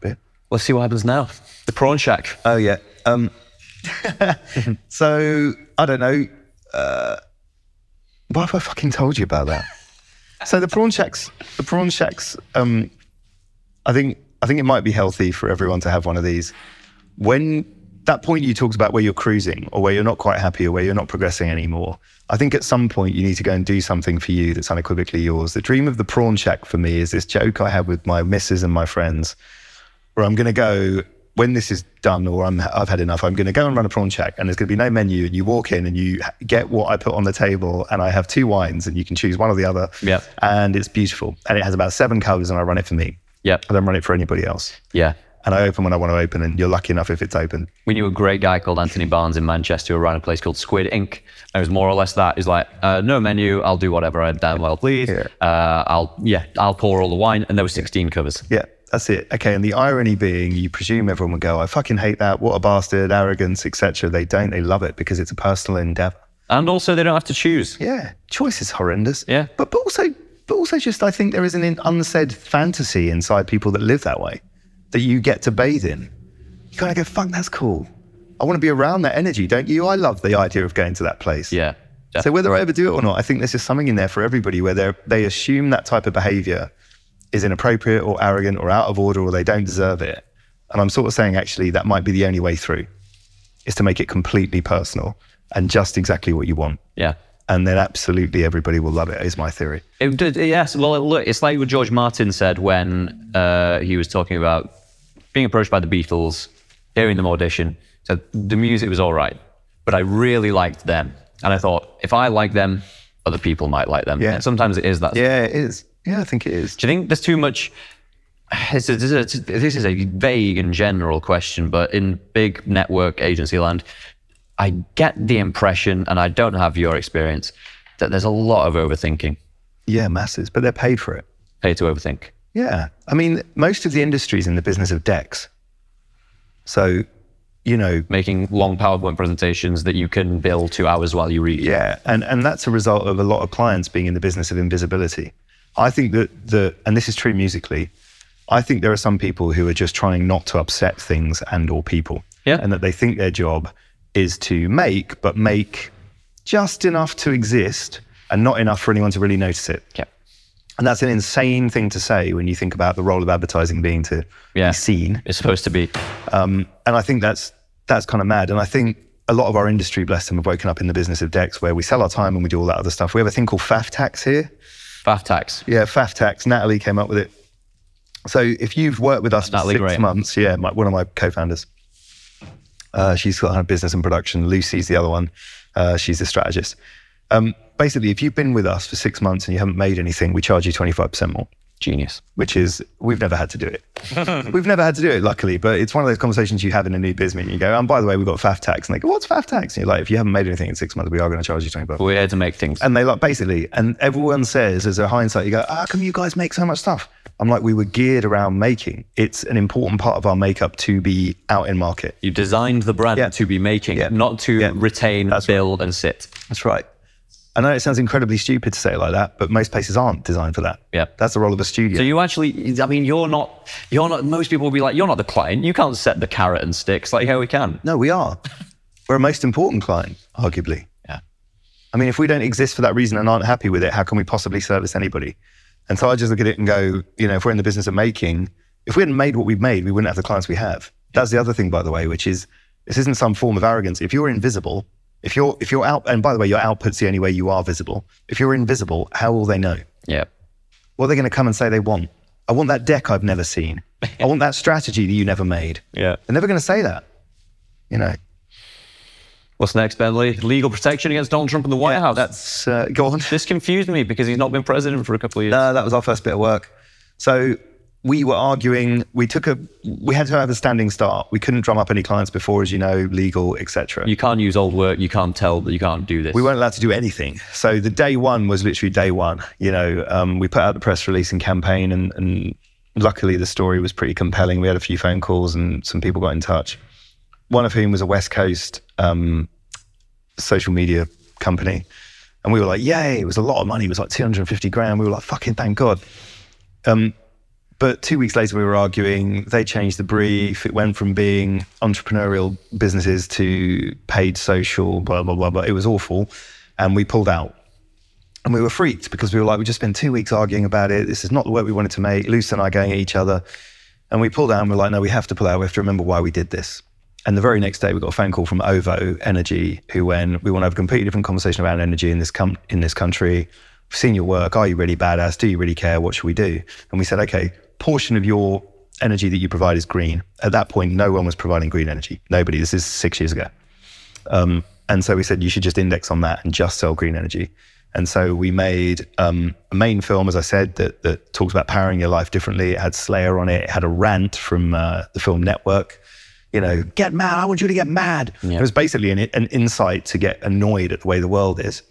bit. Let's see what happens now. The prawn shack. Oh, yeah. Um, so, I don't know. Uh, why have I fucking told you about that? so the prawn shacks, the prawn shacks, um, I think, I think it might be healthy for everyone to have one of these. When that point you talked about where you're cruising or where you're not quite happy or where you're not progressing anymore, I think at some point you need to go and do something for you that's unequivocally yours. The dream of the prawn shack for me is this joke I have with my missus and my friends where I'm going to go when this is done or I'm, I've had enough, I'm going to go and run a prawn shack and there's going to be no menu and you walk in and you get what I put on the table and I have two wines and you can choose one or the other. Yeah. And it's beautiful. And it has about seven colours and I run it for me. Yep. I don't run it for anybody else. Yeah. And I open when I want to open and you're lucky enough if it's open. We knew a great guy called Anthony Barnes in Manchester who ran a place called Squid Inc. And it was more or less that. He's like, uh, no menu, I'll do whatever I damn well please. Yeah. Uh, I'll yeah, I'll pour all the wine, and there were 16 covers. Yeah, that's it. Okay, and the irony being, you presume everyone would go, "I fucking hate that. What a bastard, arrogance, etc." They don't. They love it because it's a personal endeavor. And also, they don't have to choose. Yeah, choice is horrendous. Yeah. but but also, but also, just I think there is an unsaid fantasy inside people that live that way, that you get to bathe in. You kind of go, "Fuck, that's cool." I want to be around that energy, don't you? I love the idea of going to that place. Yeah. So whether I ever do it or not, I think there's just something in there for everybody where they they assume that type of behavior is inappropriate or arrogant or out of order or they don't deserve it. And I'm sort of saying actually that might be the only way through is to make it completely personal and just exactly what you want. yeah. And then absolutely everybody will love it, is my theory. It did, yes. Well, look, it's like what George Martin said when uh, he was talking about being approached by the Beatles, hearing them audition. So the music was all right, but I really liked them, and I thought if I like them, other people might like them. Yeah. And sometimes it is that. Yeah, it is. Yeah, I think it is. Do you think there's too much? This is, is- this is a vague and general question, but in big network agency land, I get the impression, and I don't have your experience, that there's a lot of overthinking. Yeah, masses, but they're paid for it. Paid to overthink. Yeah. I mean, most of the industry's in the business of decks. So, you know, making long PowerPoint presentations that you can bill two hours while you read. Yeah, and and that's a result of a lot of clients being in the business of invisibility. I think that the and this is true musically. I think there are some people who are just trying not to upset things and or people. Yeah. And that they think their job is to make, but make just enough to exist and not enough for anyone to really notice it. Yeah. And that's an insane thing to say when you think about the role of advertising being to Yeah. be seen. It's supposed to be. Um, and I think that's that's kind of mad. And I think a lot of our industry, bless them, have woken up in the business of decks where we sell our time and we do all that other stuff. We have a thing called FAF tax here. FAF tax. Yeah, FAF tax. Natalie came up with it. So if you've worked with us for six months, yeah, my, one of my co-founders. Uh, she's got her business and production. Lucy's the other one. Uh, she's the strategist. Um, basically, if you've been with us for six months and you haven't made anything, we charge you 25% more Genius. which is we've never had to do it. we've never had to do it, luckily. But it's one of those conversations you have in a new business meeting. You go, and by the way, we've got FAF tax. And they go, what's FAF tax? And you're like, if you haven't made anything in six months, we are going to charge you 20 bucks. We're here to make things. And they like basically, and everyone says as a hindsight, you go, how come you guys make so much stuff? I'm like, we were geared around making. It's an important part of our makeup to be out in market. you designed the brand Yeah. to be making, Yeah. not to Yeah. retain, That's build, and sit. That's right. I know it sounds incredibly stupid to say it like that, but most places aren't designed for that. Yeah. That's the role of a studio. So you actually, I mean, you're not, you're not. Most people will be like, you're not the client. You can't set the carrot and sticks. Like, yeah, we can. no, we are. We're a most important client, arguably. Yeah. I mean, if we don't exist for that reason and aren't happy with it, how can we possibly service anybody? And so I just look at it and go, you know, if we're in the business of making, if we hadn't made what we've made, we wouldn't have the clients we have. That's the other thing, by the way, which is this isn't some form of arrogance. If you're invisible, if you're if you're out, and by the way, your output's the only way you are visible. If you're invisible, how will they know? Yeah. What are they going to come and say they want? I want that deck I've never seen. I want that strategy that you never made. Yeah. They're never going to say that. You know, What's next, Bentley? Legal protection against Donald Trump in the White House. that's uh, go on. this confused me because he's not been president for a couple of years. No, that was our first bit of work. So we were arguing. We took a. We had to have a standing start. We couldn't drum up any clients before, as you know, legal, etc. You can't use old work. You can't tell that you can't do this. We weren't allowed to do anything. So the day one was literally day one. You know, um, we put out the press release and campaign, and, and luckily the story was pretty compelling. We had a few phone calls, and some people got in touch. One of whom was a West Coast um, social media company, and we were like, "Yay!" It was a lot of money. It was like two hundred and fifty grand. We were like, "Fucking thank God." Um, but two weeks later, we were arguing. They changed the brief. It went from being entrepreneurial businesses to paid social, blah, blah, blah, blah. It was awful. And we pulled out. And we were freaked because we were like, we just spent two weeks arguing about it. This is not the work we wanted to make. Luce and I going at each other. And we pulled out and we're like, no, we have to pull out. We have to remember why we did this. And the very next day, we got a phone call from OVO Energy, who went, we want to have a completely different conversation about energy in this, com- in this country. We've seen your work. Are you really badass? Do you really care? What should we do? And we said, okay, portion of your energy that you provide is green. At that point, no one was providing green energy. Nobody. This is six years ago. Um, and so we said you should just index on that and just sell green energy. And so we made um, a main film, as I said, that, that talks about powering your life differently. It had Slayer on it. It had a rant from uh, the film Network. You know, get mad. I want you to get mad. It was basically an, an insight to get annoyed at the way the world is.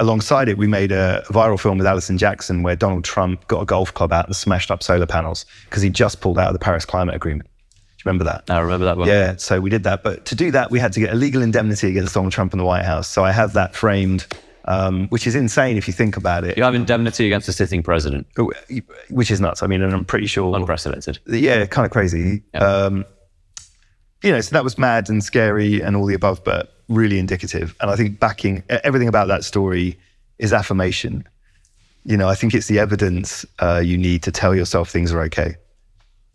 Alongside it, we made a viral film with Alison Jackson where Donald Trump got a golf club out and smashed up solar panels because he just pulled out of the Paris Climate Agreement. Do you remember that? I remember that one. Yeah, so we did that. But to do that, we had to get a legal indemnity against Donald Trump and the White House. So I have that framed, um, which is insane if you think about it, You have indemnity against a sitting president. which is nuts. I mean, and I'm pretty sure. Unprecedented. Yeah, kind of crazy. Um, you know, so that was mad and scary and all the above, but really indicative. And I think backing everything about that story is affirmation. You know, I think it's the evidence uh, you need to tell yourself things are okay.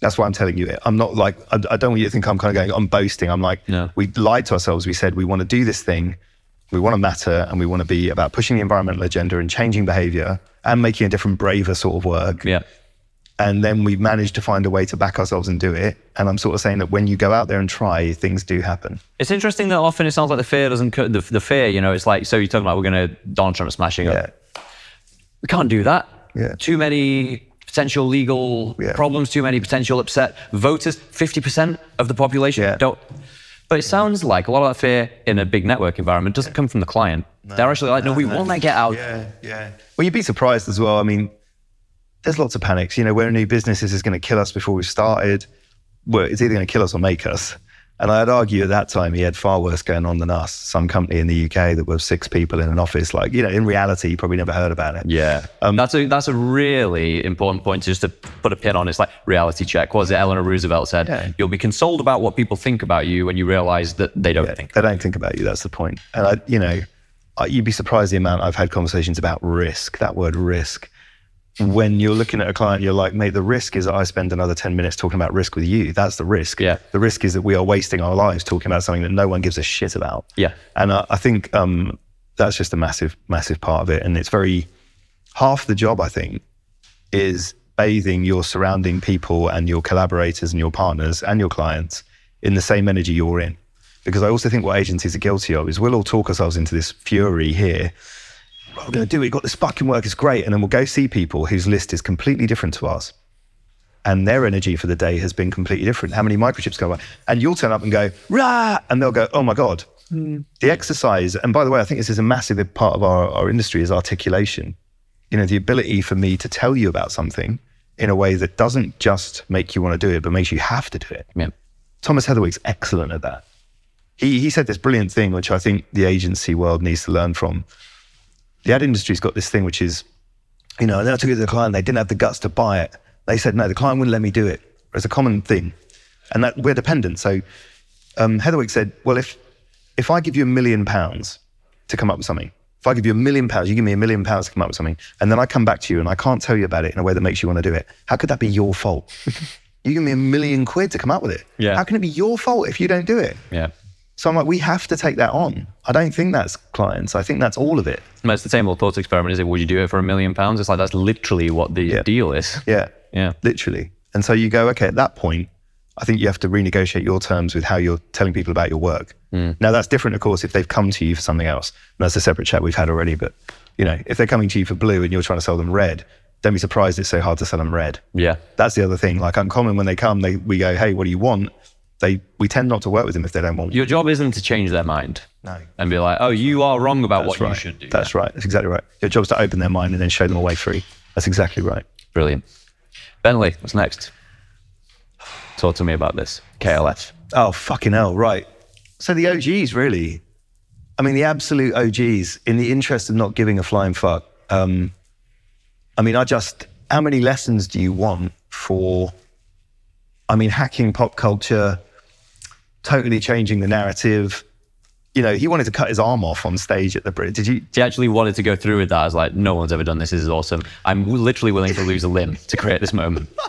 That's why I'm telling you it. I'm not like, I, I don't want you to think I'm kind of going, I'm boasting. I'm like, No. we lied to ourselves. We said we want to do this thing, we want to matter, and we want to be about pushing the environmental agenda and changing behavior and making a different, braver sort of work Yeah. And then we managed to find a way to back ourselves and do it. And I'm sort of saying that when you go out there and try, things do happen. It's interesting that often it sounds like the fear doesn't cut the, the fear, you know, it's like, so you're talking about we're going to, Donald Trump smashing Yeah, up. We can't do that. Yeah. Too many potential legal Yeah. problems, too many potential upset voters. 50% of the population Yeah. don't. But it sounds like a lot of that fear in a big network environment doesn't come from the client. They're actually like, no, we want that get out. yeah, yeah. Well, you'd be surprised as well. I mean, there's lots of panics. You know, we're a new business. This is going to kill us before we started. Well, it's either going to kill us or make us. And I'd argue at that time he had far worse going on than us. Some company in the UK that was six people in an office. Like, you know, in reality, you probably never heard about it. Yeah, um, that's a that's a really important point just to put a pin on. It's like reality check. What was it Eleanor Roosevelt said? Yeah. You'll be consoled about what people think about you when you realize that they don't think. They don't think about you. That's the point. And I, you know, you'd be surprised the amount I've had conversations about risk. That word risk. When you're looking at a client, you're like, mate, the risk is that I spend another 10 minutes talking about risk with you. That's the risk. Yeah. The risk is that we are wasting our lives talking about something that no one gives a shit about. Yeah. And I, I think um, that's just a massive, massive part of it. And it's very, half the job, I think, is bathing your surrounding people and your collaborators and your partners and your clients in the same energy you're in. Because I also think what agencies are guilty of is we'll all talk ourselves into this fury here. "Well, we're going to do it. We've got this fucking work. It's great. And then we'll go see people whose list is completely different to ours. And their energy for the day has been completely different. How many microchips go by? And you'll turn up and go, rah, and they'll go, oh my God. Hmm. The exercise, and by the way, I think this is a massive part of our, our industry is articulation. You know, the ability for me to tell you about something in a way that doesn't just make you want to do it, but makes you have to do it. Yeah. Thomas Heatherwick's excellent at that. He he said this brilliant thing, which I think the agency world needs to learn from. The ad industry's got this thing which is, you know, and then I took it to the client, they didn't have the guts to buy it. They said, no, the client wouldn't let me do it. It's a common thing. And that we're dependent. So um, Heatherwick said, well, if, if I give you a million pounds to come up with something, if I give you a million pounds, you give me a million pounds to come up with something, and then I come back to you and I can't tell you about it in a way that makes you want to do it, how could that be your fault? you give me a million quid to come up with it. Yeah. How can it be your fault if you don't do it? Yeah. So I'm like, we have to take that on. Hmm. I don't think that's clients. I think that's all of it. It's the same old thought experiment. Is it? Would you do it for a million pounds? It's like that's literally what the Yeah. deal is. Yeah. Yeah. Literally. And so you go, okay, at that point, I think you have to renegotiate your terms with how you're telling people about your work. Hmm. Now that's different, of course, if they've come to you for something else. And that's a separate chat we've had already. But you know, if they're coming to you for blue and you're trying to sell them red, don't be surprised it's so hard to sell them red. Yeah. That's the other thing. Like uncommon when they come, they we go, hey, what do you want? They we tend not to work with them if they don't want. Your job isn't to change their mind No. and be like, oh, you are wrong about what right. you should do. That's right. That's exactly right. Your job's to open their mind and then show them a way through. That's exactly right. Brilliant. Bentley, what's next? Talk to me about this. KLF. Oh, fucking hell. Right. So the OGs, really. I mean, the absolute OGs, in the interest of not giving a flying fuck. Um, I mean, I just, how many lessons do you want for, I mean, hacking pop culture, totally changing the narrative? You know, he wanted to cut his arm off on stage at the Brit. Did you? He actually wanted to go through with that. I was like, no one's ever done this. This is awesome. I'm literally willing to lose a limb to create this moment.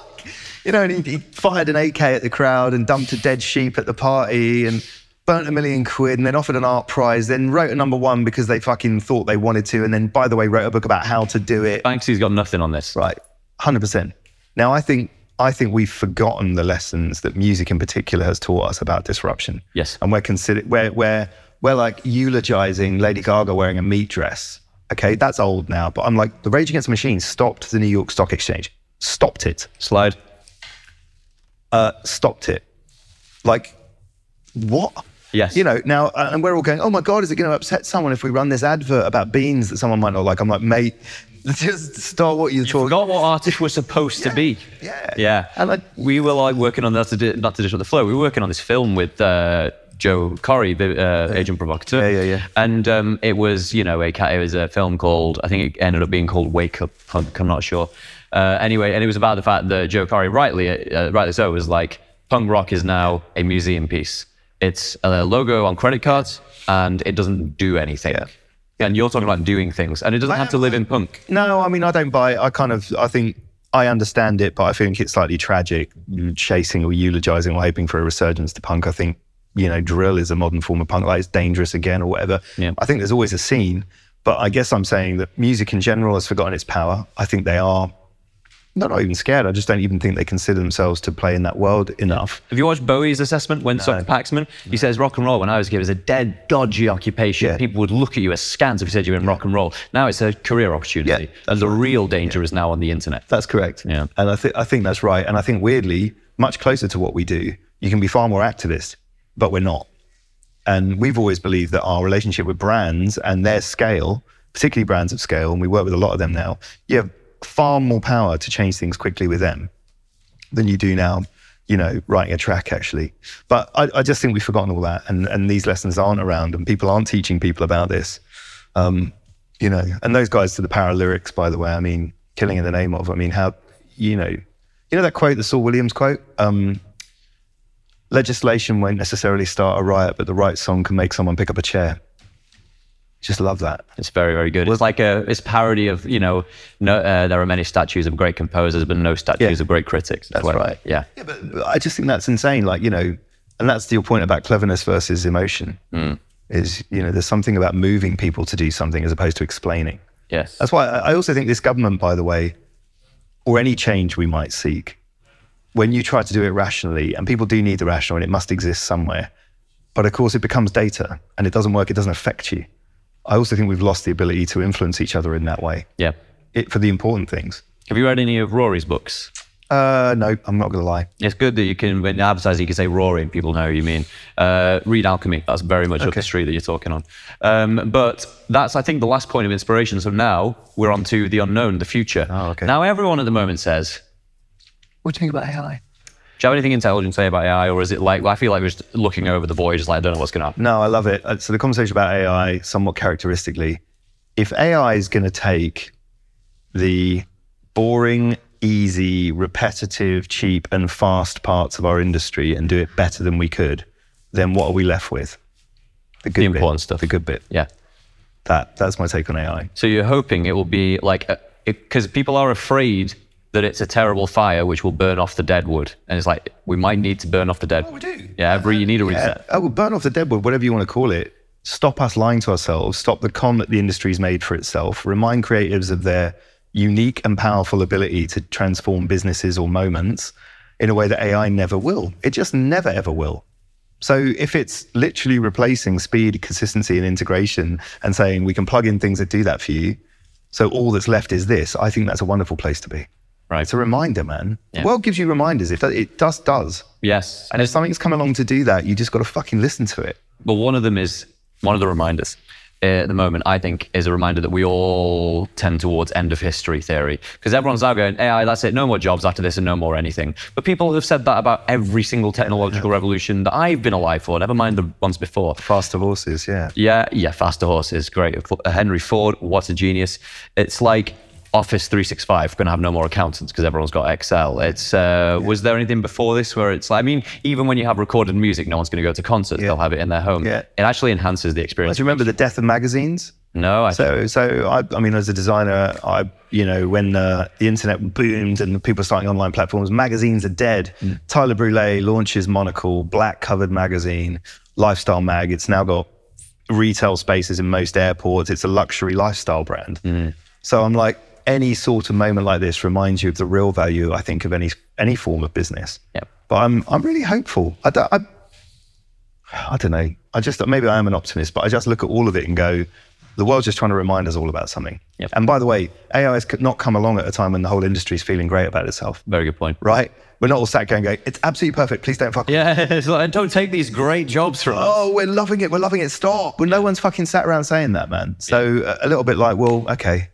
You know, and he, he fired an AK at the crowd and dumped a dead sheep at the party and burnt a million quid and then offered an art prize, then wrote a number one because they fucking thought they wanted to. And then, by the way, wrote a book about how to do it. Banksy's got nothing on this. Right. 100%. Now, I think. I think we've forgotten the lessons that music in particular has taught us about disruption. Yes. And we're considered we're we're we're like eulogizing Lady Gaga wearing a meat dress. Okay, that's old now. But I'm like, the Rage Against the Machine stopped the New York Stock Exchange. Stopped it. Slide. uh, stopped it. Like, what? Yes. You know, now, uh, and we're all going, oh my God, is it going to upset someone if we run this advert about beans that someone might not like? I'm like, mate, just start what you're You talking forgot what artists were supposed to be. Yeah. Yeah. And I- we were like working on not to not to disrupt the flow. We were working on this film with uh, Joe Corré, the uh, agent provocateur. Yeah, yeah, yeah. And um, it was, you know, a it was a film called I think it ended up being called Wake Up Punk. I'm not sure. Uh, anyway, and it was about the fact that Joe Corré, rightly, uh, rightly so, was like punk rock is now a museum piece. It's a logo on credit cards, and it doesn't do anything. Yeah. And you're talking about doing things, and it doesn't have to live in punk. No, I mean, I don't buy it. I kind of, I think I understand it, but I think it's slightly tragic mm, chasing or eulogizing or hoping for a resurgence to punk. I think, you know, drill is a modern form of punk, like it's dangerous again or whatever. Yeah. I think there's always a scene, but I guess I'm saying that music in general has forgotten its power. I think they are not, not even scared. I just don't even think they consider themselves to play in that world enough. Have you watched Bowie's assessment when Sucker Paxman? He says rock and roll when I was a kid was a dead, dodgy occupation. Yeah. People would look at you askance if you said you were in rock and roll. Now it's a career opportunity. Yeah, and the real danger is now on the internet. That's correct. Yeah. And I, th- I think that's right. And I think weirdly, much closer to what we do, you can be far more activist, but we're not. And we've always believed that our relationship with brands and their scale, particularly brands of scale, and we work with a lot of them now, you have far more power to change things quickly with them than you do now, you know, writing a track actually. But I, I just think we've forgotten all that and, and these lessons aren't around and people aren't teaching people about this. Um, you know, and those guys to the power of lyrics, by the way, I mean, killing in the name of, I mean, how, you know, you know that quote, the Saul Williams quote? Um, legislation won't necessarily start a riot, but the right song can make someone pick up a chair. Just love that. It's very, very good. It's like a it's parody of you know, no, uh, there are many statues of great composers, but no statues Yeah. of great critics. That's Well, right. Yeah. Yeah, but I just think that's insane. Like, you know, and that's your point about cleverness versus emotion. Is, you know, there's something about moving people to do something as opposed to explaining. Yes. That's why I also think this government, by the way, or any change we might seek, when you try to do it rationally, and people do need the rational and it must exist somewhere, but of course it becomes data and it doesn't work, it doesn't affect you. I also think we've lost the ability to influence each other in that way yeah. it, for the important things. Have you read any of Rory's books? Uh, no, I'm not going to lie. It's good that you can, when advertising, you can say Rory and people know who you mean. Uh, read Alchemy. That's very much up the street that you're talking on. Um, but that's, I think, the last point of inspiration. So now we're on to the unknown, the future. Oh, okay. Now everyone at the moment says, What do you think about AI? Do you have anything intelligent to say about AI? Or is it like, I feel like we're just looking over the void, just like, I don't know what's going to happen. No, I love it. Uh, So the conversation about AI, somewhat characteristically, if AI is going to take the boring, easy, repetitive, cheap, and fast parts of our industry and do it better than we could, then what are we left with? The good The bit, important stuff. The good bit. Yeah. That that's my take on AI. So you're hoping it will be like, because people are afraid that it's a terrible fire which will burn off the dead wood, and it's like we might need to burn off the dead. Wood. We do. Yeah, every you need a Yeah. reset. Oh, well, burn off the dead wood, whatever you want to call it. Stop us lying to ourselves. Stop the con that the industry's made for itself. Remind creatives of their unique and powerful ability to transform businesses or moments in a way that AI never will. It just never ever will. So if it's literally replacing speed, consistency, and integration and saying we can plug in things that do that for you, so all that's left is this, I think that's a wonderful place to be. Right. It's a reminder, man. Yeah. The world gives you reminders. It, it just does. Yes. And if something's come along to do that, you just got to fucking listen to it. But one of them is one of the reminders uh, at the moment, I think, is a reminder that we all tend towards end of history theory. Because everyone's now going, AI, that's it, no more jobs after this and no more anything. But people have said that about every single technological revolution that I've been alive for, never mind the ones before. Faster horses, yeah. Yeah, yeah, faster horses, great. Henry Ford, what a genius. It's like Office 365 going to have no more accountants because everyone's got Excel. It's uh, was there anything before this where it's like, I mean, even when you have recorded music, no one's going to go to concerts. They'll have it in their home. Yeah. It actually enhances the experience. Do you remember the death of magazines? No, I So, so I, I mean, as a designer, I, you know, when uh, the internet boomed and people were starting online platforms, magazines are dead. Tyler Brûlé launches Monocle, black covered magazine, lifestyle mag. It's now got retail spaces in most airports. It's a luxury lifestyle brand. So I'm like, any sort of moment like this reminds you of the real value, I think, of any any form of business. Yep. But I'm I'm really hopeful. I, don't- I, I don't know. I just maybe I am an optimist, but I just look at all of it and go, the world's just trying to remind us all about something. Yep. And by the way, AI has not come along at a time when the whole industry is feeling great about itself, very good point. right? We're not all sat going, going it's absolutely perfect. Please don't fuck. Yeah, like, don't take these great jobs from us. Oh, we're loving it. We're loving it. Stop. Well, no one's fucking sat around saying that, man. So a- a little bit like, well, okay,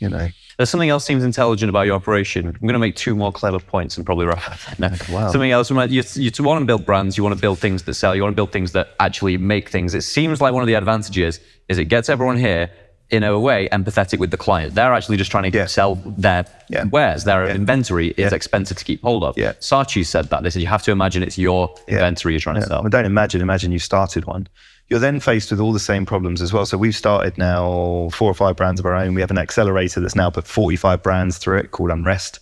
you know. There's something else seems intelligent about your operation. I'm going to make two more clever points and probably wrap. No. Wow. Something else. You, you want to build brands. You want to build things that sell. You want to build things that actually make things. It seems like one of the advantages is it gets everyone here in a way empathetic with the client. They're actually just trying to Yeah. sell their Yeah. wares. Their Yeah. inventory is expensive to keep hold of. Yeah. Saatchi said that. They said you have to imagine it's your inventory you're trying to sell. Well, don't imagine, imagine you started one. You're then faced with all the same problems as well. So we've started now four or five brands of our own. We have an accelerator that's now put 45 brands through it called Unrest.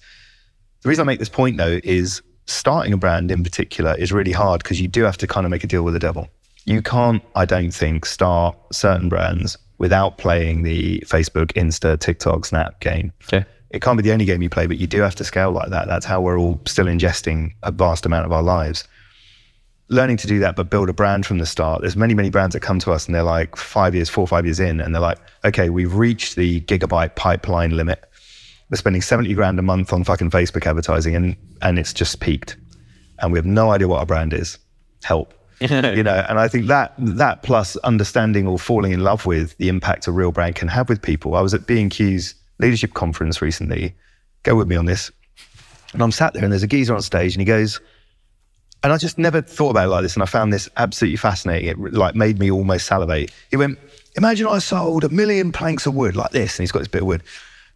The reason I make this point though is starting a brand in particular is really hard because you do have to kind of make a deal with the devil. You can't, I don't think, start certain brands without playing the Facebook, Insta, TikTok, Snap game. Okay. It can't be the only game you play, but you do have to scale like that. That's how we're all still ingesting a vast amount of our lives learning to do that, but build a brand from the start. There's many, many brands that come to us and they're like five years, four or five years in, and they're like, okay, we've reached the gigabyte pipeline limit. We're spending 70 grand a month on fucking Facebook advertising and, and it's just peaked. And we have no idea what our brand is. Help. you know, and I think that that plus understanding or falling in love with the impact a real brand can have with people. I was at B&Q's leadership conference recently. Go with me on this. And I'm sat there and there's a geezer on stage and he goes, and I just never thought about it like this. And I found this absolutely fascinating. It like made me almost salivate. He went, Imagine I sold a million planks of wood like this. And he's got this bit of wood.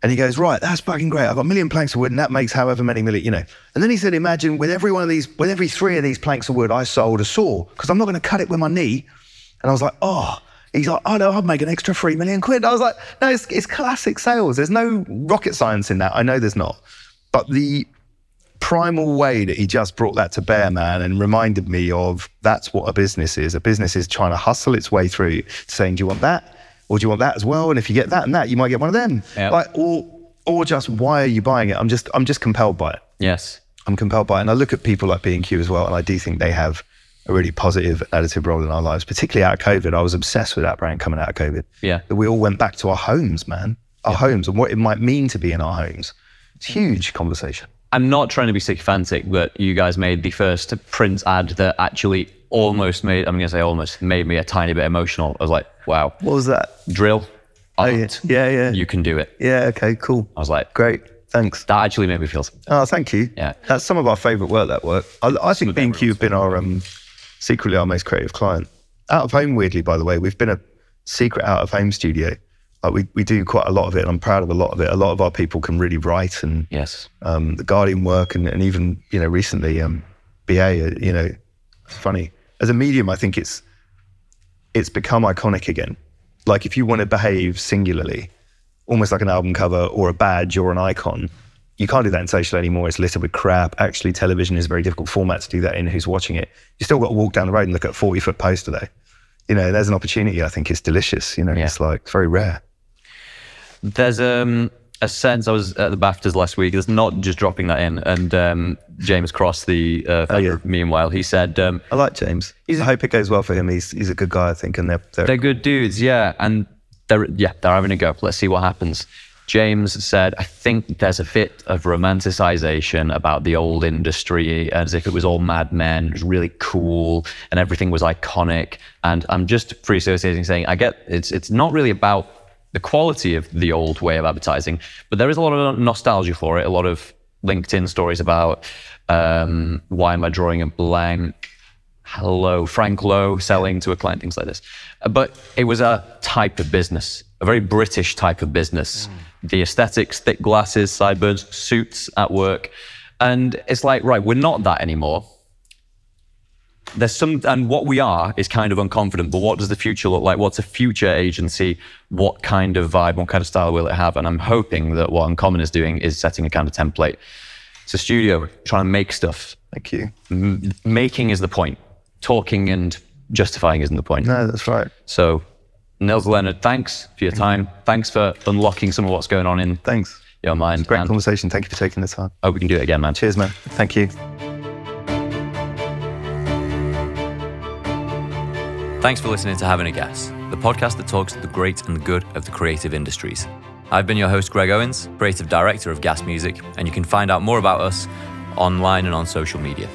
And he goes, Right, that's fucking great. I've got a million planks of wood, and that makes however many million, you know. And then he said, Imagine with every one of these, with every three of these planks of wood, I sold a saw because I'm not going to cut it with my knee. And I was like, Oh, he's like, Oh no, I'd make an extra three million quid. I was like, No, it's, it's classic sales. There's no rocket science in that. I know there's not. But the primal way that he just brought that to bear, man, and reminded me of that's what a business is. A business is trying to hustle its way through, saying, "Do you want that, or do you want that as well?" And if you get that and that, you might get one of them. Yeah. Like, or or just why are you buying it? I'm just I'm just compelled by it. Yes. I'm compelled by it. And I look at people like B&Q as well, and I do think they have a really positive additive role in our lives, particularly out of COVID. I was obsessed with that brand coming out of COVID. Yeah. That we all went back to our homes, man. Our homes and what it might mean to be in our homes. It's a huge conversation. I'm not trying to be sycophantic, but you guys made the first print ad that actually almost made, I'm going to say almost, made me a tiny bit emotional. I was like, wow, What was that? drill, Oh, yeah. yeah, yeah. you can do it. Yeah, okay, cool. I was like, Great. Thanks. that actually made me feel something. Oh, thank you. Yeah. That's some of our favourite work, that work. I, I think B&Q have been our, um, secretly our most creative client. Out of home, weirdly, by the way, we've been a secret out of home studio. Like we, we do quite a lot of it, and I'm proud of a lot of it. A lot of our people can really write, and Yes. um, the Guardian work, and, and even you know recently um, BA. uh, You know, it's funny as a medium. I think it's it's become iconic again. Like if you want to behave singularly, almost like an album cover or a badge or an icon, you can't do that in social anymore. It's littered with crap. Actually, television is a very difficult format to do that in. Who's watching it? You still got to walk down the road and look at a forty foot poster though. You know, there's an opportunity. I think it's delicious. You know, Yeah. it's like very rare. There's um, a sense. I was at the BAFTAs last week. There's not just dropping that in. And um, James Cross, the uh, founder yeah. Meanwhile, he said um, I like James. I hope it goes well for him. He's he's a good guy, I think, and they're, they're they're good dudes, yeah, and they're yeah they're having a go. Let's see what happens. James said, I think there's a bit of romanticization about the old industry as if it was all Mad Men, it was really cool and everything was iconic. And I'm just free associating saying, I get it's it's not really about the quality of the old way of advertising, but there is a lot of nostalgia for it, a lot of LinkedIn stories about um, why am I drawing a blank? hello, Frank Lowe selling to a client, things like this. Uh, But it was a type of business, a very British type of business. The aesthetics, thick glasses, sideburns, suits at work. And it's like, right, we're not that anymore. There's some, and what we are is kind of unconfident, but what does the future look like? What's a future agency? What kind of vibe, what kind of style will it have? And I'm hoping that what Uncommon is doing is setting a kind of template. It's a studio trying to make stuff Thank you. M- making is the point. Talking and justifying isn't the point. No, that's right. So, Nils Leonard, thanks for your time. Thanks for unlocking some of what's going on in Thanks. your mind. Great and conversation. Thank you for taking the time. hope we can do it again, man. Cheers, man. Thank you. Thanks for listening to Having a GAS, the podcast that talks to the great and the good of the creative industries. I've been your host, Greg Owens, creative director of Gas Music, and you can find out more about us online and on social media.